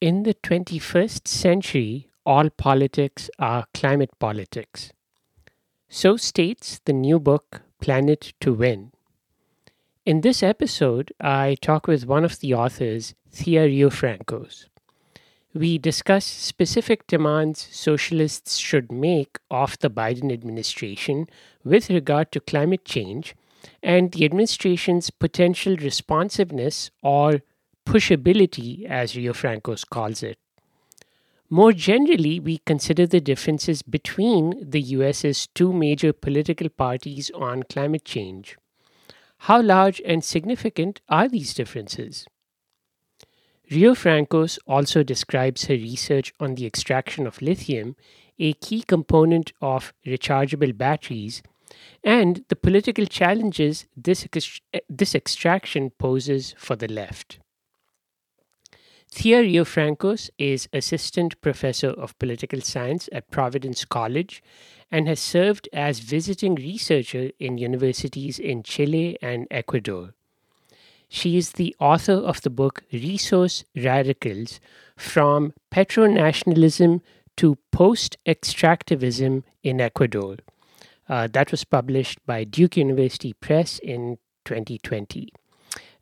In the 21st century, all politics are climate politics. So states the new book, Planet to Win. In this episode, I talk with one of the authors, Thea Riofrancos. We discuss specific demands socialists should make of the Biden administration with regard to climate change and the administration's potential responsiveness or pushability, as Riofrancos calls it. More generally, we consider the differences between the US's two major political parties on climate change. How large and significant are these differences? Riofrancos also describes her research on the extraction of lithium, a key component of rechargeable batteries, and the political challenges this, this extraction poses for the left. Thea Riofrancos is Assistant Professor of Political Science at Providence College and has served as visiting researcher in universities in Chile and Ecuador. She is the author of the book Resource Radicals From Petronationalism to Post Extractivism in Ecuador. Uh, that was published by Duke University Press in 2020.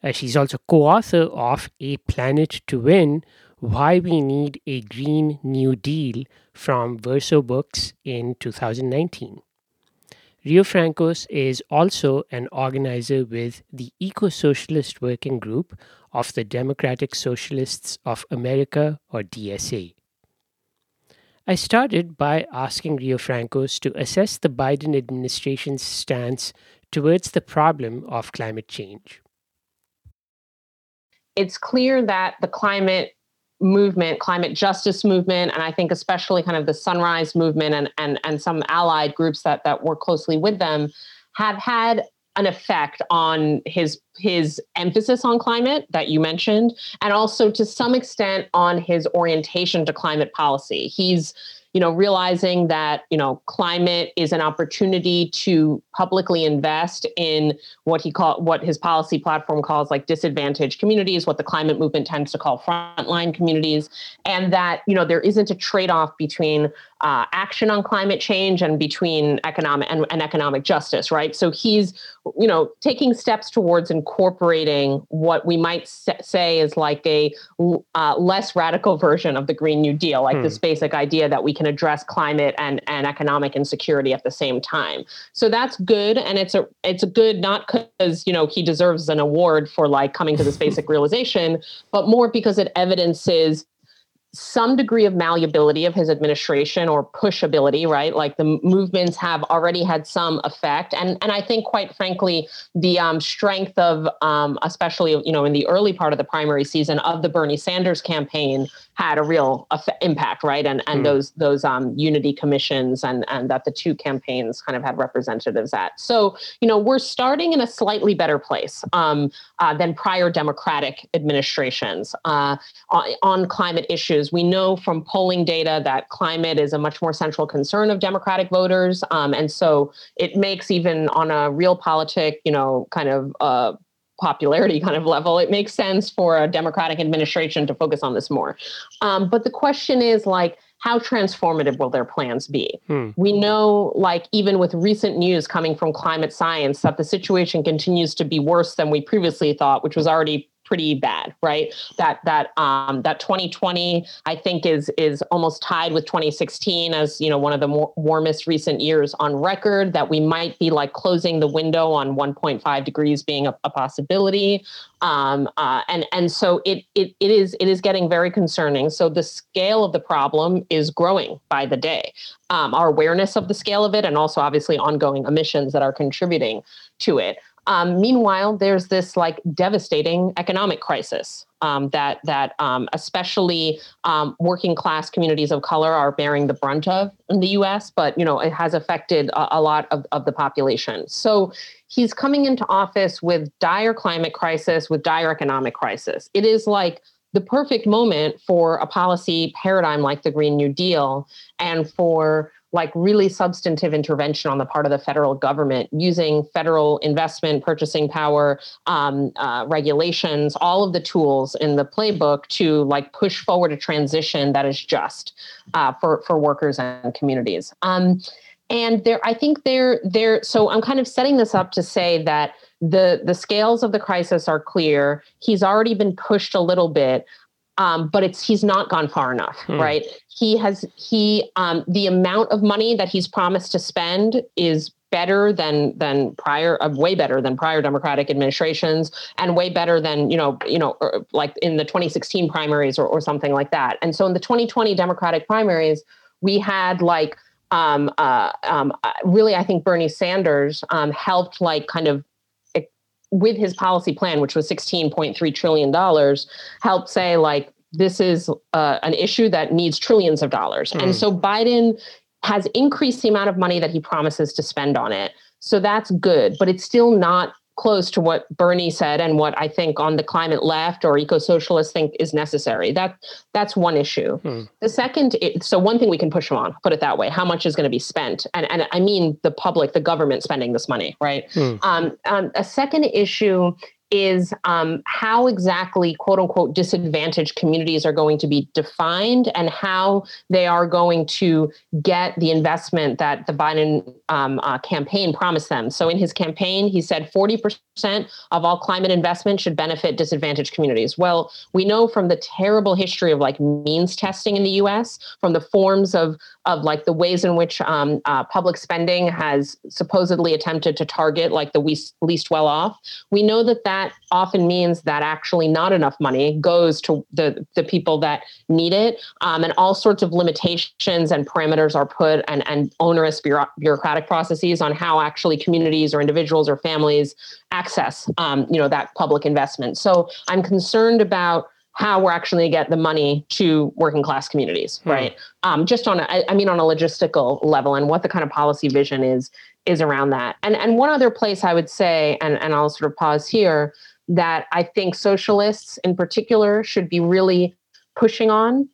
Uh, she's also co author of A Planet to Win Why We Need a Green New Deal from Verso Books in 2019. Riofrancos is also an organizer with the Eco Socialist Working Group of the Democratic Socialists of America, or DSA. I started by asking Riofrancos to assess the Biden administration's stance towards the problem of climate change it's clear that the climate movement, climate justice movement, and I think especially kind of the Sunrise movement and and and some allied groups that that work closely with them have had an effect on his his emphasis on climate that you mentioned and also to some extent on his orientation to climate policy. He's you know, realizing that, you know, climate is an opportunity to publicly invest in what he call what his policy platform calls like disadvantaged communities, what the climate movement tends to call frontline communities, and that, you know, there isn't a trade-off between uh, action on climate change and between economic and, and economic justice, right? So he's, you know, taking steps towards incorporating what we might say is like a uh, less radical version of the Green New Deal, like hmm. this basic idea that we can address climate and, and economic insecurity at the same time. So that's good, and it's a it's a good not because you know he deserves an award for like coming to this basic realization, but more because it evidences some degree of malleability of his administration or pushability, right? Like the movements have already had some effect, and and I think, quite frankly, the um, strength of, um, especially you know, in the early part of the primary season of the Bernie Sanders campaign had a real effect, impact, right? And and mm. those those um, unity commissions and and that the two campaigns kind of had representatives at. So you know, we're starting in a slightly better place um, uh, than prior Democratic administrations uh, on, on climate issues we know from polling data that climate is a much more central concern of Democratic voters. Um, and so it makes even on a realpolitik, you know, kind of uh, popularity kind of level, it makes sense for a Democratic administration to focus on this more. Um, but the question is like, how transformative will their plans be? Hmm. We know, like, even with recent news coming from climate science, that the situation continues to be worse than we previously thought, which was already pretty bad, right? That that um, that 2020 I think is is almost tied with 2016 as you know one of the more warmest recent years on record. That we might be like closing the window on 1.5 degrees being a, a possibility, um, uh, and and so it it it is it is getting very concerning. So the scale of the problem is growing by the day. Um, our awareness of the scale of it, and also obviously ongoing emissions that are contributing to it. Um, meanwhile, there's this like devastating economic crisis um, that that um, especially um, working class communities of color are bearing the brunt of in the U.S. But you know it has affected a, a lot of, of the population. So he's coming into office with dire climate crisis, with dire economic crisis. It is like the perfect moment for a policy paradigm like the Green New Deal and for like really substantive intervention on the part of the federal government using federal investment, purchasing power, um, uh, regulations, all of the tools in the playbook to like push forward a transition that is just uh, for for workers and communities. Um, and there, I think there, there. So I'm kind of setting this up to say that the the scales of the crisis are clear. He's already been pushed a little bit um, but it's he's not gone far enough, hmm. right? He has he um, the amount of money that he's promised to spend is better than than prior uh, way better than prior democratic administrations and way better than you know you know er, like in the 2016 primaries or, or something like that. And so in the 2020 democratic primaries we had like um, uh, um, uh, really i think bernie sanders um, helped like kind of with his policy plan, which was $16.3 trillion, helped say, like, this is uh, an issue that needs trillions of dollars. Mm. And so Biden has increased the amount of money that he promises to spend on it. So that's good, but it's still not close to what Bernie said and what I think on the climate left or eco-socialists think is necessary. That that's one issue. Hmm. The second, so one thing we can push them on, put it that way, how much is going to be spent, and and I mean the public, the government spending this money, right? Hmm. Um, um, a second issue is um, how exactly quote unquote disadvantaged communities are going to be defined and how they are going to get the investment that the Biden um, uh, campaign promised them. So in his campaign, he said 40% of all climate investment should benefit disadvantaged communities. Well, we know from the terrible history of like means testing in the US, from the forms of, of like the ways in which um, uh, public spending has supposedly attempted to target like the least, least well off, we know that that often means that actually not enough money goes to the, the people that need it. Um, and all sorts of limitations and parameters are put and, and onerous bureau- bureaucratic processes on how actually communities or individuals or families access um, you know, that public investment. So I'm concerned about how we're actually going to get the money to working class communities, hmm. right? Um, just on, a, I mean, on a logistical level, and what the kind of policy vision is is around that. And and one other place I would say, and and I'll sort of pause here, that I think socialists in particular should be really pushing on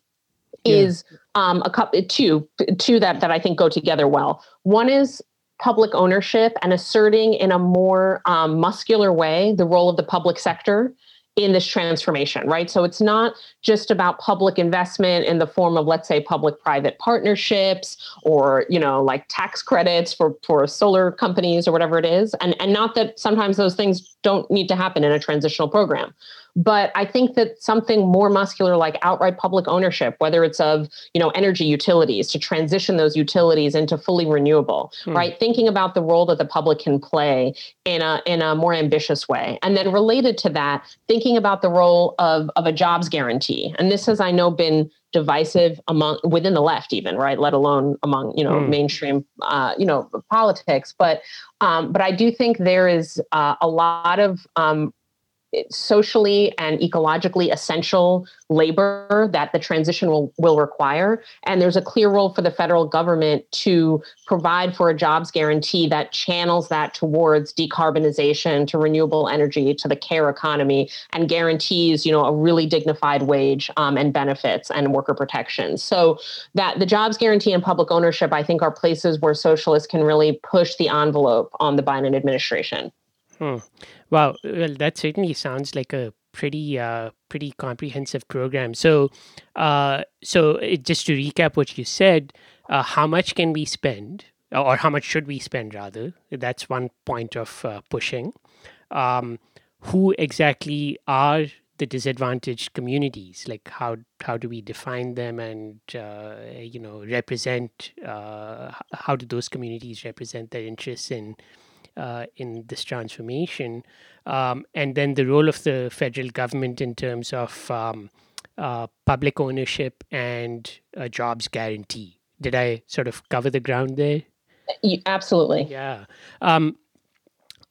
yeah. is um, a couple two two that that I think go together well. One is public ownership and asserting in a more um, muscular way the role of the public sector in this transformation, right? So it's not just about public investment in the form of, let's say, public-private partnerships or, you know, like tax credits for for solar companies or whatever it is. And and not that sometimes those things don't need to happen in a transitional program. But I think that something more muscular like outright public ownership, whether it's of, you know, energy utilities to transition those utilities into fully renewable, hmm. right? Thinking about the role that the public can play in a in a more ambitious way. And then related to that, thinking about the role of, of a jobs guarantee. And this has, I know, been divisive among within the left even right let alone among you know mm. mainstream uh, you know politics but um, but i do think there is uh, a lot of um, socially and ecologically essential labor that the transition will, will require. And there's a clear role for the federal government to provide for a jobs guarantee that channels that towards decarbonization, to renewable energy, to the care economy, and guarantees, you know, a really dignified wage um, and benefits and worker protections. So that the jobs guarantee and public ownership, I think, are places where socialists can really push the envelope on the Biden administration. Hmm. Wow. Well, that certainly sounds like a pretty uh, pretty comprehensive program. So, uh, so it, just to recap what you said, uh, how much can we spend, or how much should we spend rather? That's one point of uh, pushing. Um, who exactly are the disadvantaged communities? Like how how do we define them, and uh, you know represent? Uh, how do those communities represent their interests in uh, in this transformation, um, and then the role of the federal government in terms of um, uh, public ownership and a jobs guarantee. Did I sort of cover the ground there? Absolutely. Yeah. Um,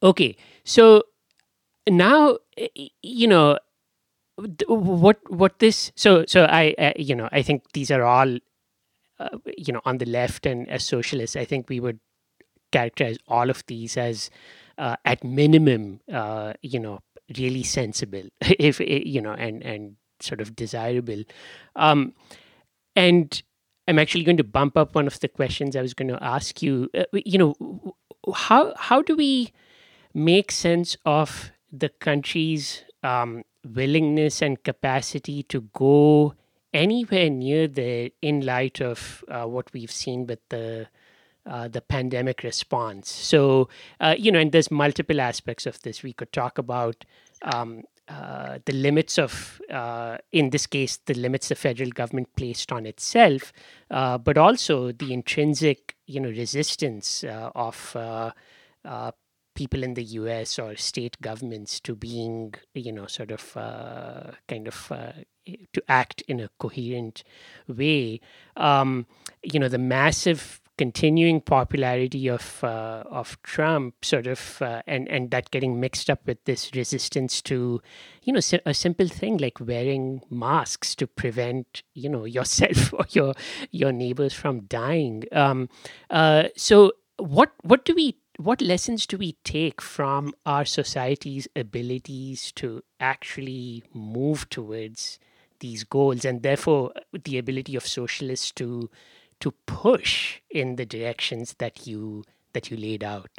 okay. So now, you know, what what this so so I you know I think these are all uh, you know on the left and as socialists I think we would characterize all of these as, uh, at minimum, uh, you know, really sensible. if you know, and and sort of desirable. Um, and I'm actually going to bump up one of the questions I was going to ask you. Uh, you know, how how do we make sense of the country's um, willingness and capacity to go anywhere near there in light of uh, what we've seen with the uh, the pandemic response. So, uh, you know, and there's multiple aspects of this. We could talk about um, uh, the limits of, uh, in this case, the limits the federal government placed on itself, uh, but also the intrinsic, you know, resistance of people in the US or state governments to being, you know, sort of kind of to act in a coherent way. Um, you know, the massive continuing popularity of uh, of Trump, sort of, uh, and and that getting mixed up with this resistance to, you know, a simple thing like wearing masks to prevent, you know, yourself or your your neighbors from dying. Um, uh, so, what what do we what lessons do we take from our society's abilities to actually move towards these goals and therefore the ability of socialists to to push in the directions that you that you laid out?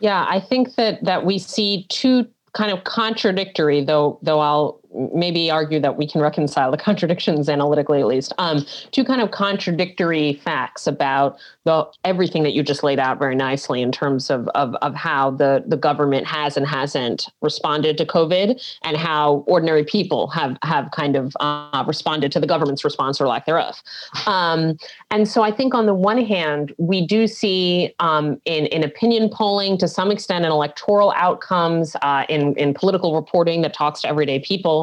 Yeah i think that that we see two kind of contradictory though though i'll maybe argue that we can reconcile the contradictions analytically at least um, two kind of contradictory facts about the everything that you just laid out very nicely in terms of, of, of how the, the government has and hasn't responded to covid and how ordinary people have have kind of uh, responded to the government's response or lack thereof. Um, and so i think on the one hand we do see um, in, in opinion polling to some extent in electoral outcomes uh, in, in political reporting that talks to everyday people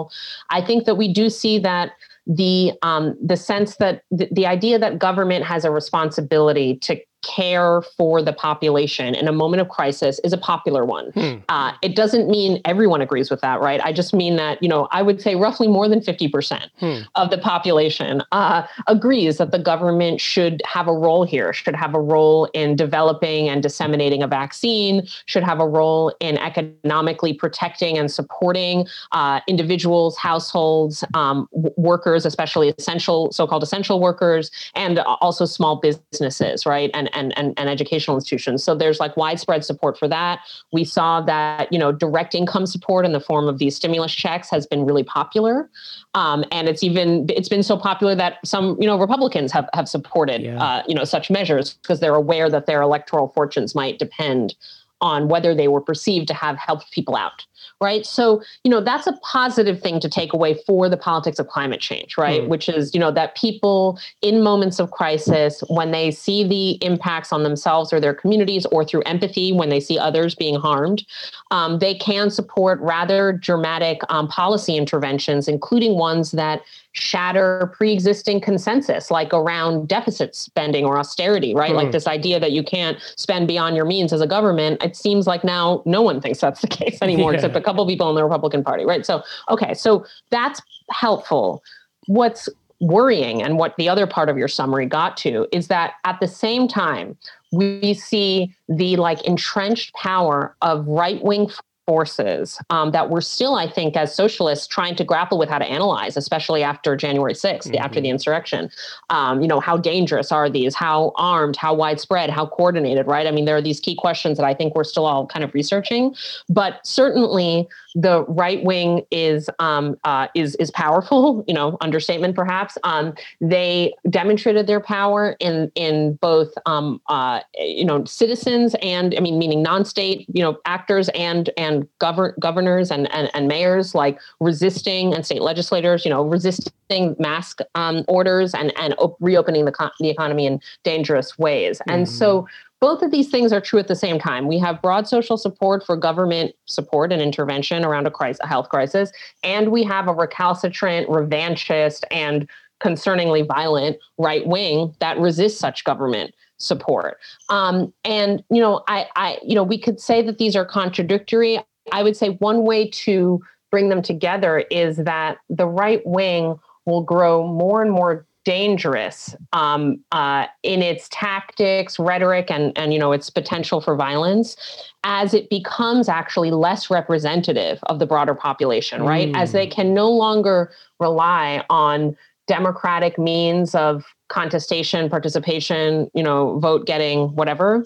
I think that we do see that the um, the sense that the, the idea that government has a responsibility to care for the population in a moment of crisis is a popular one. Hmm. Uh, it doesn't mean everyone agrees with that, right? I just mean that, you know, I would say roughly more than 50% hmm. of the population uh, agrees that the government should have a role here, should have a role in developing and disseminating a vaccine, should have a role in economically protecting and supporting uh, individuals, households, um, w- workers, especially essential, so called essential workers, and also small businesses, right? And and, and, and educational institutions. So there's like widespread support for that. We saw that, you know, direct income support in the form of these stimulus checks has been really popular. Um, and it's even, it's been so popular that some, you know, Republicans have, have supported, yeah. uh, you know, such measures because they're aware that their electoral fortunes might depend on whether they were perceived to have helped people out right so you know that's a positive thing to take away for the politics of climate change right mm. which is you know that people in moments of crisis when they see the impacts on themselves or their communities or through empathy when they see others being harmed um, they can support rather dramatic um, policy interventions including ones that shatter pre-existing consensus like around deficit spending or austerity right mm. like this idea that you can't spend beyond your means as a government it seems like now no one thinks that's the case anymore yeah. except couple people in the republican party right? So okay so that's helpful. What's worrying and what the other part of your summary got to is that at the same time we see the like entrenched power of right-wing forces um, that we're still, I think, as socialists, trying to grapple with how to analyze, especially after January 6th, mm-hmm. after the insurrection. Um, you know, how dangerous are these? How armed? How widespread? How coordinated? Right? I mean, there are these key questions that I think we're still all kind of researching, but certainly the right wing is um, uh, is is powerful. You know, understatement perhaps. Um, they demonstrated their power in in both um, uh, you know citizens and I mean meaning non-state you know actors and and govern governors and, and, and mayors like resisting and state legislators, you know, resisting mask um, orders and and op- reopening the, co- the economy in dangerous ways. Mm-hmm. And so mm-hmm. Both of these things are true at the same time. We have broad social support for government support and intervention around a, crisis, a health crisis, and we have a recalcitrant, revanchist, and concerningly violent right wing that resists such government support. Um, and you know, I, I, you know, we could say that these are contradictory. I would say one way to bring them together is that the right wing will grow more and more dangerous um, uh, in its tactics, rhetoric, and and you know its potential for violence as it becomes actually less representative of the broader population, right? Mm. As they can no longer rely on democratic means of contestation, participation, you know, vote getting, whatever.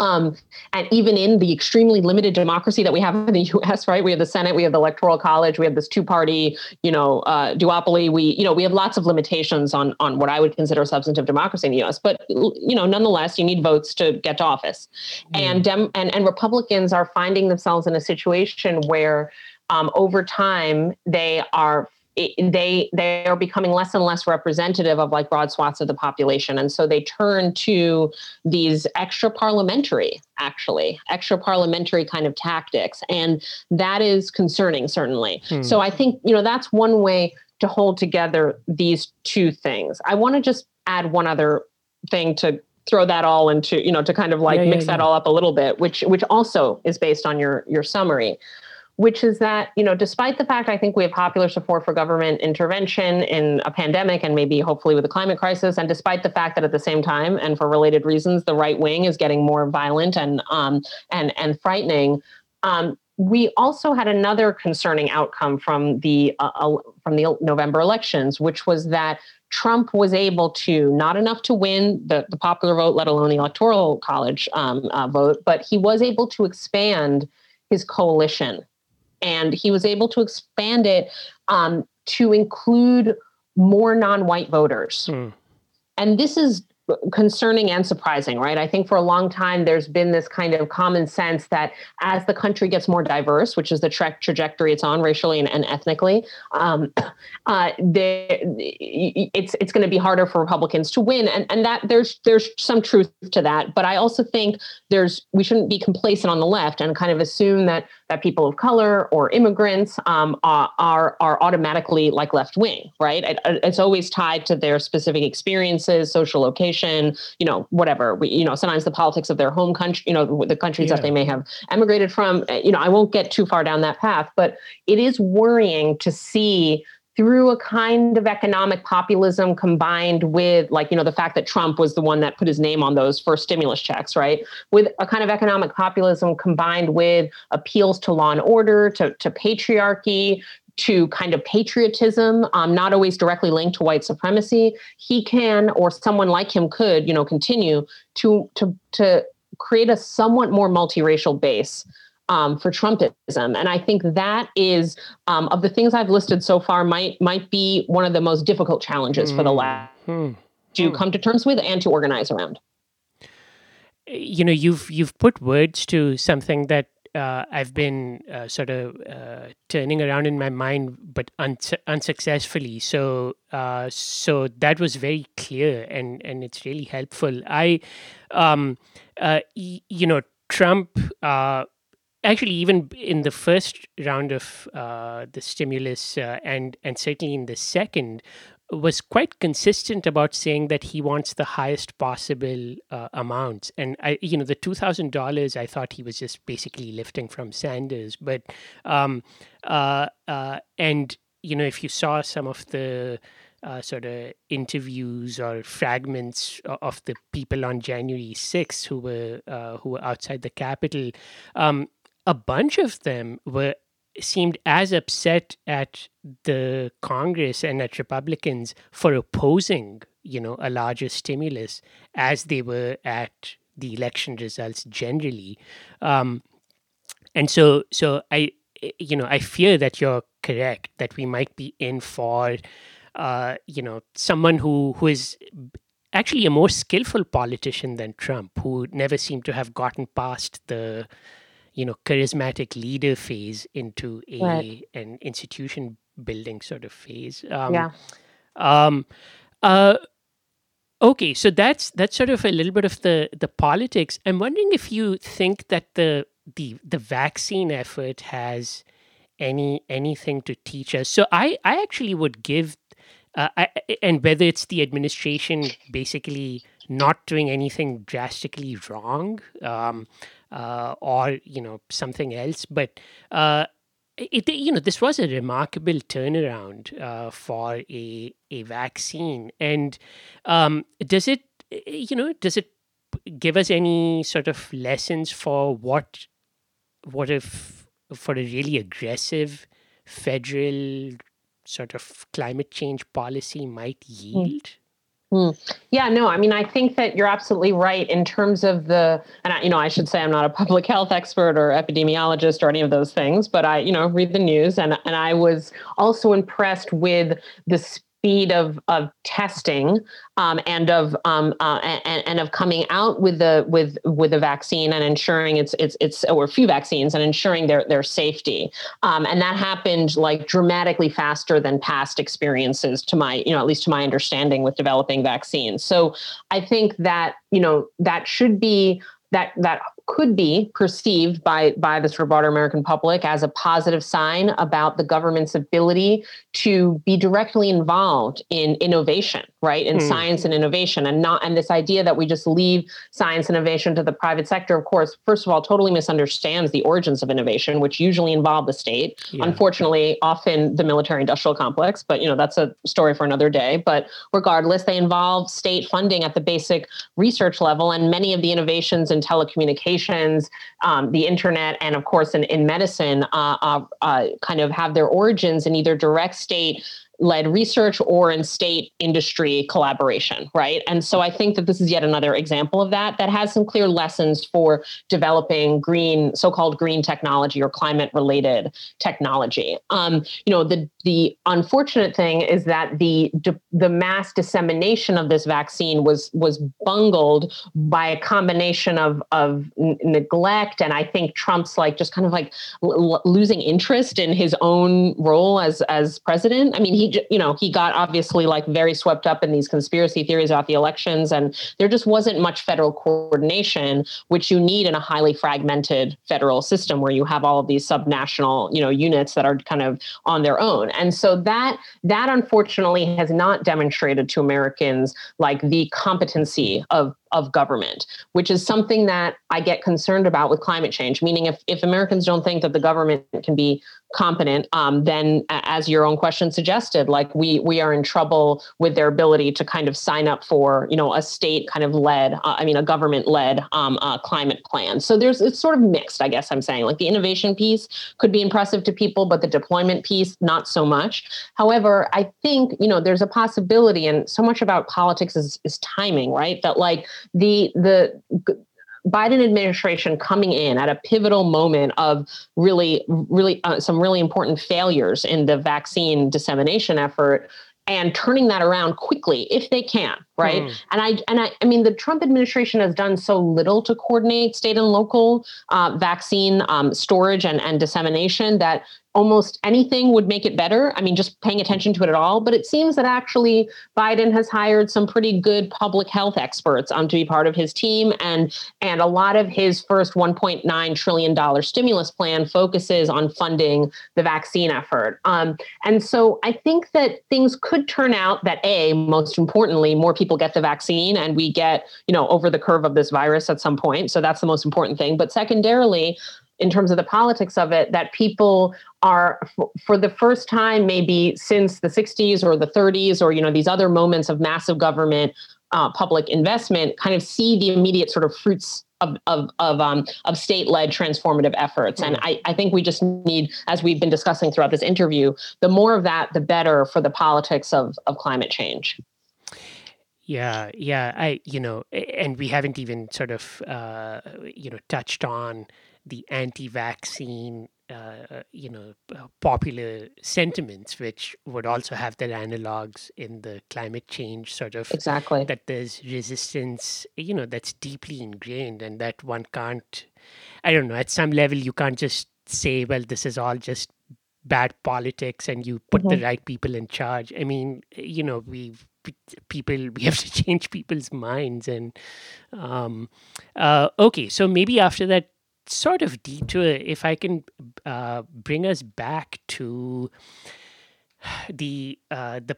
Um, and even in the extremely limited democracy that we have in the U.S., right? We have the Senate, we have the Electoral College, we have this two-party, you know, uh, duopoly. We, you know, we have lots of limitations on on what I would consider substantive democracy in the U.S. But you know, nonetheless, you need votes to get to office, mm. and dem- and and Republicans are finding themselves in a situation where, um, over time, they are it, they they are becoming less and less representative of like broad swaths of the population. And so they turn to these extra parliamentary actually extra parliamentary kind of tactics. And that is concerning certainly. Hmm. so i think you know that's one way to hold together these two things. I want to just add one other thing to throw that all into you know to kind of like yeah, mix yeah, that all up a little bit which which also is based on your your summary which is that, you know, despite the fact I think we have popular support for government intervention in a pandemic and maybe hopefully with the climate crisis, and despite the fact that at the same time and for related reasons, the right wing is getting more violent and um, and and frightening. Um, we also had another concerning outcome from the uh, uh, from the November elections, which was that Trump was able to not enough to win the, the popular vote, let alone the electoral college um, uh, vote, but he was able to expand his coalition and he was able to expand it um, to include more non-white voters. Hmm. And this is concerning and surprising, right? I think for a long time there's been this kind of common sense that as the country gets more diverse, which is the tra- trajectory it's on racially and, and ethnically, um, uh, it's it's going to be harder for Republicans to win, and and that there's there's some truth to that. But I also think there's we shouldn't be complacent on the left and kind of assume that that people of color or immigrants um, are, are are automatically like left wing, right? It, it's always tied to their specific experiences, social location you know, whatever. We, you know, sometimes the politics of their home country, you know, the countries yeah. that they may have emigrated from. Eh, you know, I won't get too far down that path, but it is worrying to see through a kind of economic populism combined with like you know the fact that Trump was the one that put his name on those first stimulus checks right? With a kind of economic populism combined with appeals to law and order to, to patriarchy to kind of patriotism, um, not always directly linked to white supremacy, he can, or someone like him could, you know, continue to to to create a somewhat more multiracial base um, for Trumpism. And I think that is um, of the things I've listed so far might might be one of the most difficult challenges mm. for the left mm. to mm. come to terms with and to organize around. You know, you've you've put words to something that uh, I've been uh, sort of uh, turning around in my mind, but un- unsuccessfully. So, uh, so that was very clear, and and it's really helpful. I, um, uh, y- you know, Trump. Uh, actually, even in the first round of the stimulus, and and certainly in the second, was quite consistent about saying that he wants the highest possible uh, amounts. And I, you know, the two thousand dollars, I thought he was just basically lifting from Sanders. But um, uh, uh, and you know, if you saw some of the uh, sort of interviews or fragments of the people on January 6th who were uh, who were outside the Capitol, um, a bunch of them were seemed as upset at the Congress and at Republicans for opposing, you know, a larger stimulus as they were at the election results generally. Um, and so, so I, you know, I fear that you're correct that we might be in for, uh, you know, someone who who is actually a more skillful politician than Trump, who never seemed to have gotten past the you know charismatic leader phase into a right. an institution building sort of phase. Um, yeah. um uh okay so that's that's sort of a little bit of the the politics. I'm wondering if you think that the the the vaccine effort has any anything to teach us. So i i actually would give uh, I, and whether it's the administration basically not doing anything drastically wrong um, uh, or you know something else. But uh, it, you know, this was a remarkable turnaround uh, for a a vaccine, and um, does it, you know, does it give us any sort of lessons for what what if for a really aggressive federal sort of climate change policy might hmm. yield? Mm. Mm. Yeah, no, I mean, I think that you're absolutely right in terms of the, and I, you know, I should say I'm not a public health expert or epidemiologist or any of those things, but I, you know, read the news and and I was also impressed with the speed of of testing um, and of um, uh, and, and of coming out with the with with a vaccine and ensuring it's it's it's or a few vaccines and ensuring their their safety. Um, and that happened like dramatically faster than past experiences to my you know at least to my understanding with developing vaccines. So I think that you know that should be that that could be perceived by by the sort of broader American public as a positive sign about the government's ability to be directly involved in innovation, right? In mm. science and innovation, and not and this idea that we just leave science and innovation to the private sector, of course, first of all, totally misunderstands the origins of innovation, which usually involve the state. Yeah. Unfortunately, often the military-industrial complex, but you know that's a story for another day. But regardless, they involve state funding at the basic research level, and many of the innovations in telecommunications communications, um, the internet, and of course in, in medicine uh, uh, uh, kind of have their origins in either direct state led research or in state industry collaboration, right? And so I think that this is yet another example of that that has some clear lessons for developing green, so-called green technology or climate-related technology. Um, you know, the the unfortunate thing is that the the mass dissemination of this vaccine was was bungled by a combination of of n- neglect and I think Trump's like just kind of like l- losing interest in his own role as as president. I mean, he you know, he got obviously like very swept up in these conspiracy theories about the elections, and there just wasn't much federal coordination, which you need in a highly fragmented federal system where you have all of these subnational, you know, units that are kind of on their own. And so that that unfortunately has not demonstrated to Americans like the competency of of government, which is something that I get concerned about with climate change. Meaning, if, if Americans don't think that the government can be competent, um, then as your own question suggested, like we we are in trouble with their ability to kind of sign up for you know a state kind of led, uh, I mean a government led um, uh, climate plan. So there's it's sort of mixed, I guess I'm saying. Like the innovation piece could be impressive to people, but the deployment piece not so much. However, I think you know there's a possibility, and so much about politics is is timing, right? That like the the Biden administration coming in at a pivotal moment of really, really uh, some really important failures in the vaccine dissemination effort and turning that around quickly if they can right mm. and i and i i mean the trump administration has done so little to coordinate state and local uh, vaccine um, storage and, and dissemination that almost anything would make it better. I mean, just paying attention to it at all. But it seems that actually Biden has hired some pretty good public health experts um, to be part of his team, and and a lot of his first 1.9 trillion dollar stimulus plan focuses on funding the vaccine effort. Um, and so I think that things could turn out that a most importantly, more people get the vaccine, and we get you know over the curve of this virus at some point. So that's the most important thing. But secondarily, in terms of the politics of it that people are for the first time maybe since the 60s or the 30s or you know these other moments of massive government uh, public investment kind of see the immediate sort of fruits of of of, um, of state-led transformative efforts. And I, I think we just need as we've been discussing throughout this interview the more of that the better for the politics of of climate change. Yeah yeah i you know and we haven't even sort of uh, you know touched on the anti-vaccine uh, you know uh, popular sentiments which would also have their analogs in the climate change sort of exactly that there's resistance you know that's deeply ingrained and that one can't i don't know at some level you can't just say well this is all just bad politics and you put mm-hmm. the right people in charge i mean you know we've people we have to change people's minds and um uh okay so maybe after that sort of detour, if I can uh, bring us back to the uh, the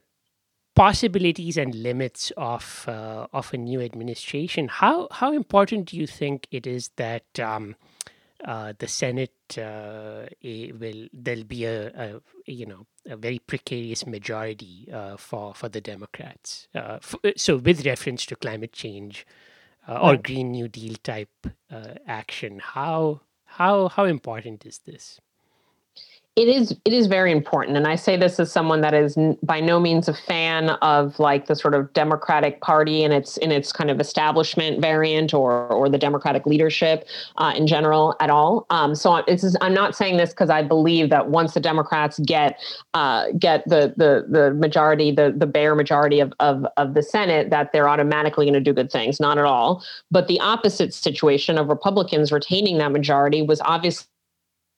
possibilities and limits of uh, of a new administration, how how important do you think it is that um, uh, the Senate uh, will there'll be a, a, you know a very precarious majority uh, for for the Democrats. F- uh, so with reference to climate change uh, or right. Green New Deal type action, how how how important is this? It is it is very important. And i say this as someone that is by no means a fan of like the sort of democratic party and its in its kind of establishment variant or or the democratic leadership uh, in general at all. Um, so i'm not saying this because i believe that once the democrats get uh, get the the the majority the the bare majority of of, of the senate that they're automatically going to do good things. Not at all. But the opposite situation of republicans retaining that majority was obviously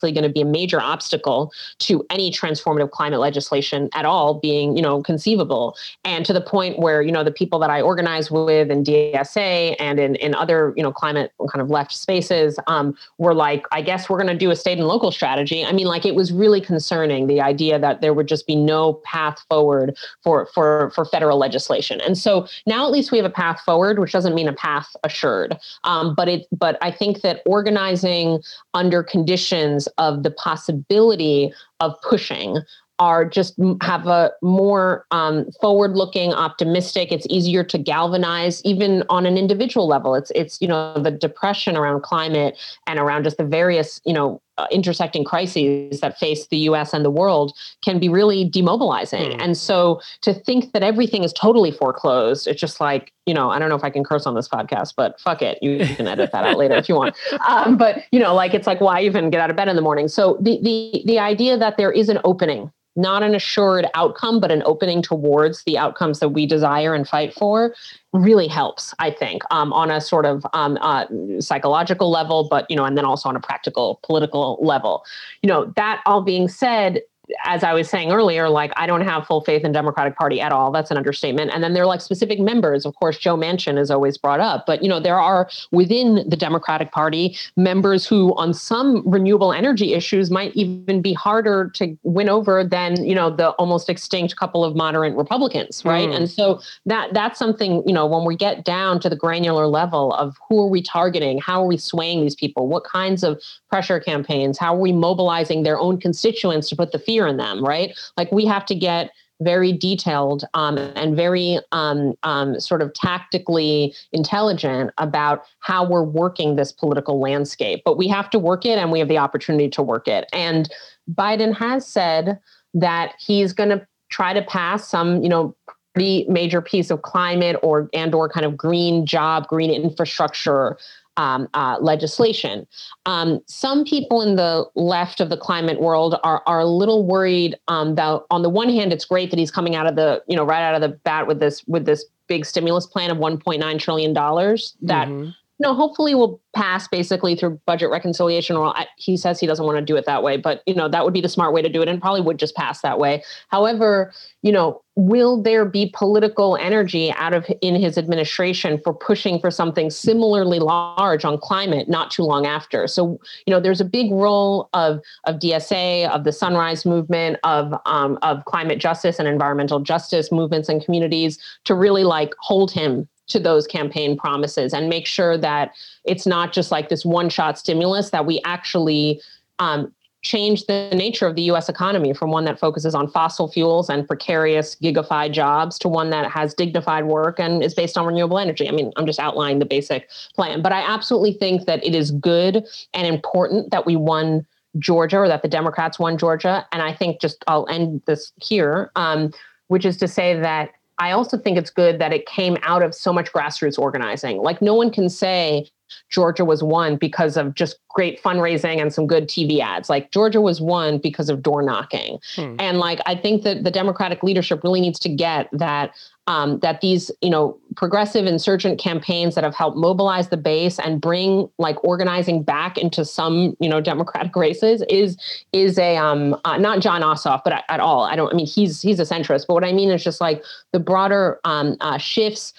going to be a major obstacle to any transformative climate legislation at all being, you know, conceivable. And to the point where, you know, the people that I organize with in DSA and in, in other, you know, climate kind of left spaces um, were like, I guess we're going to do a state and local strategy. I mean, like it was really concerning the idea that there would just be no path forward for for for federal legislation. And so now at least we have a path forward, which doesn't mean a path assured. Um, but it but I think that organizing under conditions of the possibility of pushing are just have a more um, forward-looking, optimistic. It's easier to galvanize, even on an individual level. It's it's you know the depression around climate and around just the various you know uh, intersecting crises that face the U.S. and the world can be really demobilizing. Mm. And so to think that everything is totally foreclosed, it's just like you know I don't know if I can curse on this podcast, but fuck it, you, you can edit that out later if you want. Um, but you know, like it's like why even get out of bed in the morning? So the the the idea that there is an opening not an assured outcome, but an opening towards the outcomes that we desire and fight for really helps, I think, um, on a sort of um, uh, psychological level, but, you know, and then also on a practical political level. You know, that all being said, as I was saying earlier, like I don't have full faith in Democratic Party at all. That's an understatement. And then there are like specific members. Of course, Joe Manchin is always brought up, but you know there are within the Democratic Party members who, on some renewable energy issues, might even be harder to win over than you know the almost extinct couple of moderate Republicans, right? Mm. And so that that's something you know when we get down to the granular level of who are we targeting, how are we swaying these people, what kinds of pressure campaigns, how are we mobilizing their own constituents to put the fear in them, right? Like we have to get very detailed um, and very um, um, sort of tactically intelligent about how we're working this political landscape. But we have to work it and we have the opportunity to work it. And Biden has said that he's going to try to pass some, you know, pretty major piece of climate or and or kind of green job, green infrastructure um, uh, legislation. Um, some people in the left of the climate world are are a little worried um, that on the one hand, it's great that he's coming out of the you know right out of the bat with this with this big stimulus plan of 1.9 trillion dollars that. Mm-hmm. Know, hopefully will pass basically through budget reconciliation. Or he says he doesn't want to do it that way but you know that would be the smart way to do it and probably would just pass that way. However you know will there be political energy out of in his administration for pushing for something similarly large on climate not too long after? So you know there's a big role of of dsa of the sunrise movement of um, of climate justice and environmental justice movements and communities to really like hold him to those campaign promises and make sure that it's not just like this one shot stimulus that we actually um, change the nature of the US economy from one that focuses on fossil fuels and precarious gigafied jobs to one that has dignified work and is based on renewable energy. I mean, I'm just outlining the basic plan, but I absolutely think that it is good and important that we won Georgia or that the Democrats won Georgia. And I think just I'll end this here, um, which is to say that I also think it's good that it came out of so much grassroots organizing. Like, no one can say Georgia was won because of just great fundraising and some good TV ads. Like, Georgia was won because of door knocking. Hmm. And, like, I think that the Democratic leadership really needs to get that um, that these you know progressive insurgent campaigns that have helped mobilize the base and bring like organizing back into some you know democratic races is is a um uh, not Jon Ossoff but at, at, all. I don't I mean he's he's a centrist but what I mean is just like the broader um, uh, shifts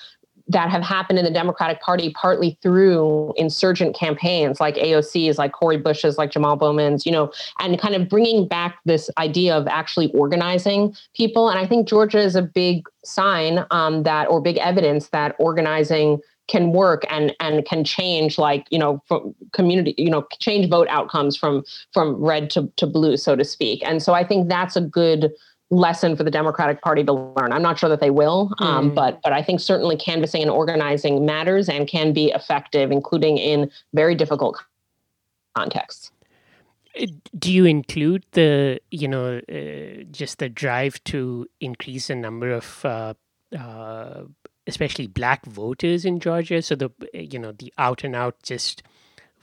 that have happened in the Democratic Party partly through insurgent campaigns like AOC's, like Cori Bush's, like Jamal Bowman's, you know, and kind of bringing back this idea of actually organizing people. And I think Georgia is a big sign um, that, or big evidence that organizing can work and and can change like you know community you know change vote outcomes from from red to, to blue so to speak and so i think that's a good lesson for the Democratic Party to learn. I'm not sure that they will, um, mm. but but I think certainly canvassing and organizing matters and can be effective, including in very difficult contexts. Uh, do you include the you know uh, just the drive to increase the number of uh, uh, especially black voters in Georgia? So the you know the out and out just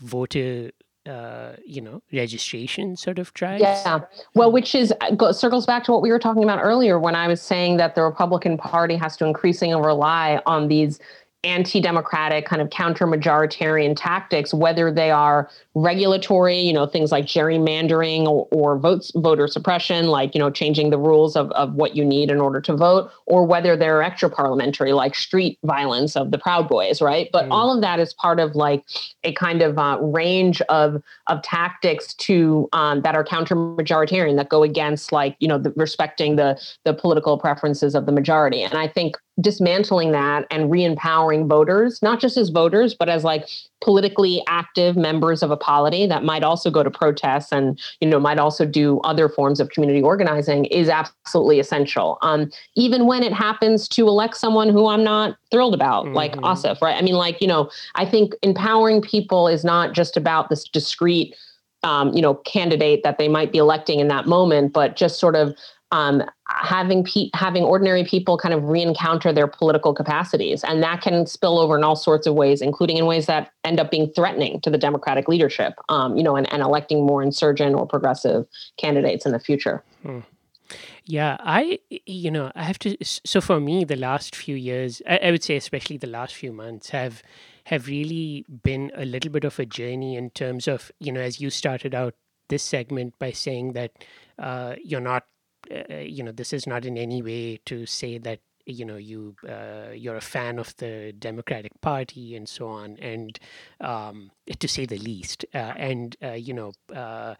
voter uh, you know, registration sort of drives? Yeah. Well, which is circles back to what we were talking about earlier when I was saying that the Republican Party has to increasingly rely on these anti-democratic kind of counter-majoritarian tactics whether they are regulatory you know things like gerrymandering or, or votes voter suppression like you know changing the rules of, of what you need in order to vote or whether they're extra parliamentary like street violence of the proud boys right but mm. all of that is part of like a kind of uh, range of of tactics to um, that are counter-majoritarian that go against like you know the, respecting the the political preferences of the majority and i think dismantling that and re-empowering voters not just as voters but as like politically active members of a polity that might also go to protests and you know might also do other forms of community organizing is absolutely essential um, even when it happens to elect someone who i'm not thrilled about mm-hmm. like Ossoff right i mean like you know i think empowering people is not just about this discrete um, you know candidate that they might be electing in that moment but just sort of um, having pe- having ordinary people kind of re-encounter their political capacities, and that can spill over in all sorts of ways, including in ways that end up being threatening to the Democratic leadership. Um, you know, and, and, electing more insurgent or progressive candidates in the future. Hmm. Yeah, I, you know, I have to. So for me, the last few years, I, I, would say, especially the last few months, have have really been a little bit of a journey in terms of, you know, as you started out this segment by saying that uh, you're not uh, you know, this is not in any way to say that you know you uh, you're a fan of the Democratic Party and so on, and um, to say the least. Uh, and uh, you know, uh,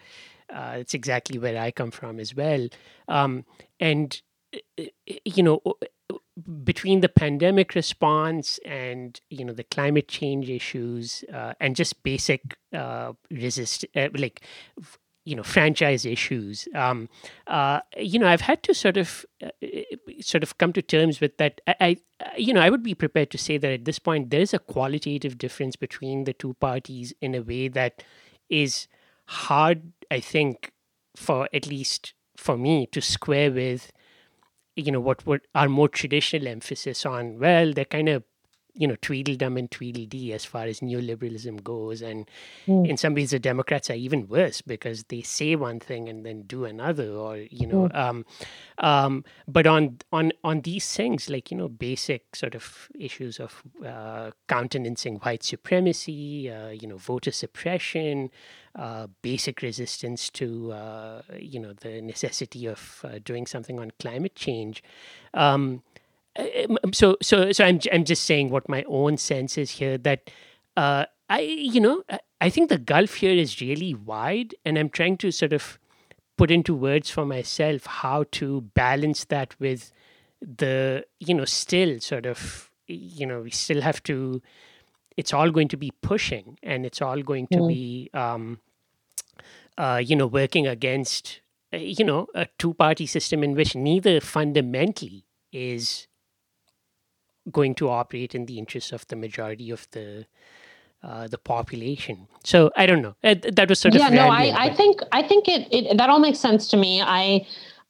uh, it's exactly where I come from as well. Um, and you know, between the pandemic response and you know the climate change issues and just basic resist like you know franchise issues. Um, uh, you know i've had to sort of uh, sort of come to terms with that. I, I, you know i would be prepared to say that at this point there is a qualitative difference between the two parties in a way that is hard i think for at least for me to square with you know what what our more traditional emphasis on well they're kind of you know tweedledum and tweedledee as far as neoliberalism goes and mm. in some ways the democrats are even worse because they say one thing and then do another or you know mm. um, um, but on on on these things like you know basic sort of issues of uh, countenancing white supremacy uh, you know voter suppression uh, basic resistance to uh, you know the necessity of uh, doing something on climate change um, so so so I'm I'm just saying what my own sense is here that uh, I you know I think the gulf here is really wide, and I'm trying to sort of put into words for myself how to balance that with the you know still sort of you know we still have to it's all going to be pushing and it's all going to mm. be um, uh, you know working against uh, you know a two party system in which neither fundamentally is going to operate in the interests of the majority of the uh, the population. So I don't know. That was sort yeah, of yeah. No, I, I think I think it, it that all makes sense to me. I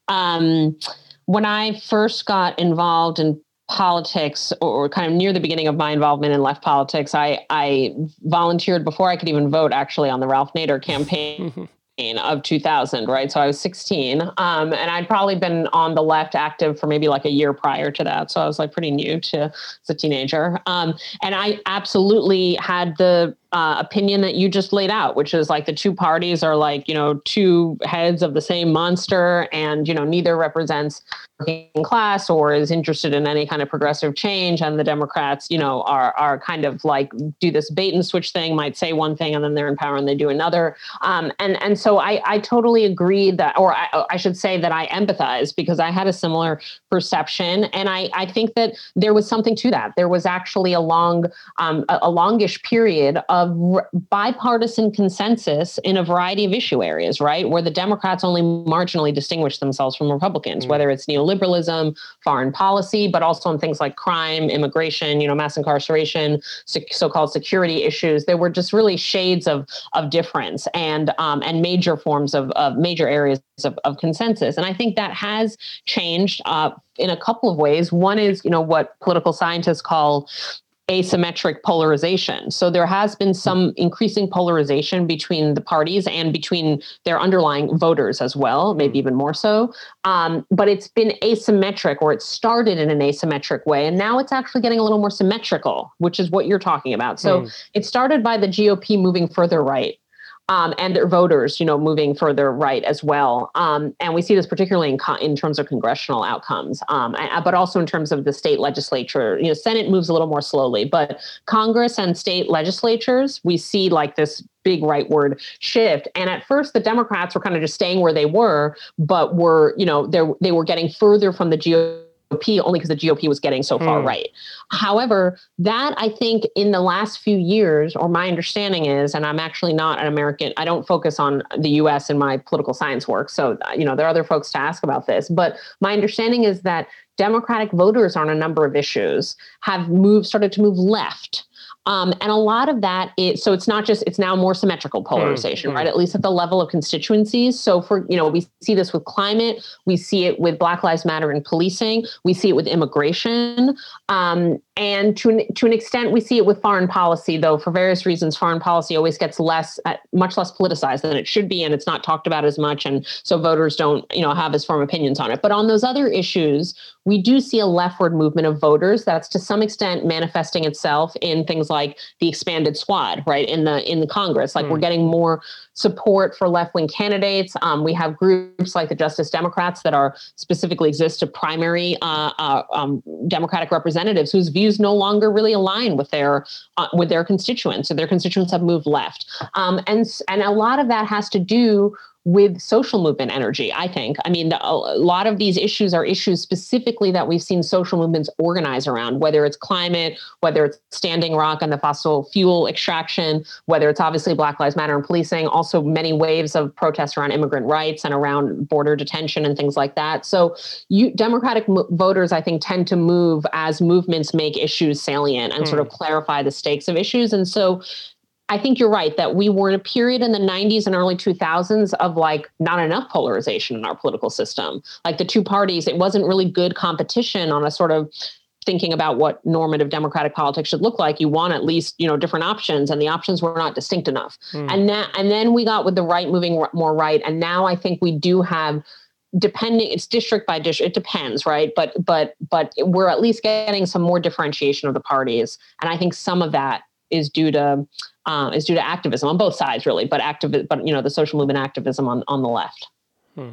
um, when I first got involved in politics or kind of near the beginning of my involvement in left politics, I I volunteered before I could even vote actually on the Ralph Nader campaign. of 2000, right? So I was 16, um, and I'd probably been on the left active for maybe like a year prior to that. So I was like pretty new to as a teenager, um, and I absolutely had the uh, opinion that you just laid out, which is like the two parties are like you know two heads of the same monster, and you know neither represents working class or is interested in any kind of progressive change, and the Democrats you know are are kind of like do this bait and switch thing, might say one thing and then they're in power and they do another, um, and and so I I totally agree that, or I, I should say that I empathize because I had a similar perception, and I I think that there was something to that. There was actually a long um, a, a longish period of of bipartisan consensus in a variety of issue areas, right? Where the Democrats only marginally distinguish themselves from Republicans, mm. whether it's neoliberalism, foreign policy, but also on things like crime, immigration, you know, mass incarceration, so-called security issues. There were just really shades of of difference and um, and major forms of, of major areas of, of consensus. And I think that has changed uh, in a couple of ways. One is, you know, what political scientists call asymmetric polarization. So there has been some increasing polarization between the parties and between their underlying voters as well, maybe even more so. Um, but it's been asymmetric or it started in an asymmetric way. And now it's actually getting a little more symmetrical, which is what you're talking about. So mm. it started by the GOP moving further right um, and their voters, you know, moving further right as well. Um, and we see this particularly in, in terms of congressional outcomes, um, but also in terms of the state legislature. You know, Senate moves a little more slowly, but Congress and state legislatures, we see like this big rightward shift. And at first, the Democrats were kind of just staying where they were, but were, you know, they they were getting further from the GOP only because the GOP was getting so far hmm. right. However, that I think in the last few years, or my understanding is, and I'm actually not an American, I don't focus on the US in my political science work. So, you know, there are other folks to ask about this. But my understanding is that Democratic voters on a number of issues have moved, started to move left um, and a lot of that is so it's not just it's now more symmetrical polarization, mm-hmm. right? At least at the level of constituencies. So for you know, we see this with climate, we see it with Black Lives Matter and policing, we see it with immigration, um, and to an, to an extent, we see it with foreign policy. Though for various reasons, foreign policy always gets less, uh, much less politicized than it should be, and it's not talked about as much, and so voters don't you know have as firm opinions on it. But on those other issues, we do see a leftward movement of voters that's to some extent manifesting itself in things like the expanded squad right in the in the congress like mm. we're hmm. getting more support for left-wing candidates. Um, we have groups like the justice democrats that are specifically exist to primary uh, uh, um, democratic representatives whose views no longer really align with their uh, with their constituents. So their constituents have moved left. Um, and and a lot of that has to do with social movement energy, I think. I mean, a lot of these issues are issues specifically that we've seen social movements organize around, whether it's climate, whether it's Standing Rock and the fossil fuel extraction, whether it's obviously Black Lives Matter and policing, also many waves of protests around immigrant rights and around border detention and things like that. So, you Democratic voters, I think, tend to move as movements make issues salient and mm. sort of hmm. clarify the stakes of issues. And so, I think you're right that we were in a period in the 90s and early 2000s of like not enough polarization in our political system. Like the two parties, it wasn't really good competition on a sort of thinking about what normative democratic politics should look like you want at least you know different options and the options were not distinct enough mm. and that and then we got with the right moving more right and now i think we do have depending it's district by district it depends right but but but we're at least getting some more differentiation of the parties and i think some of that is due to um, is due to activism on both sides, really, but active, but you know, the social movement activism on on the left. Hmm.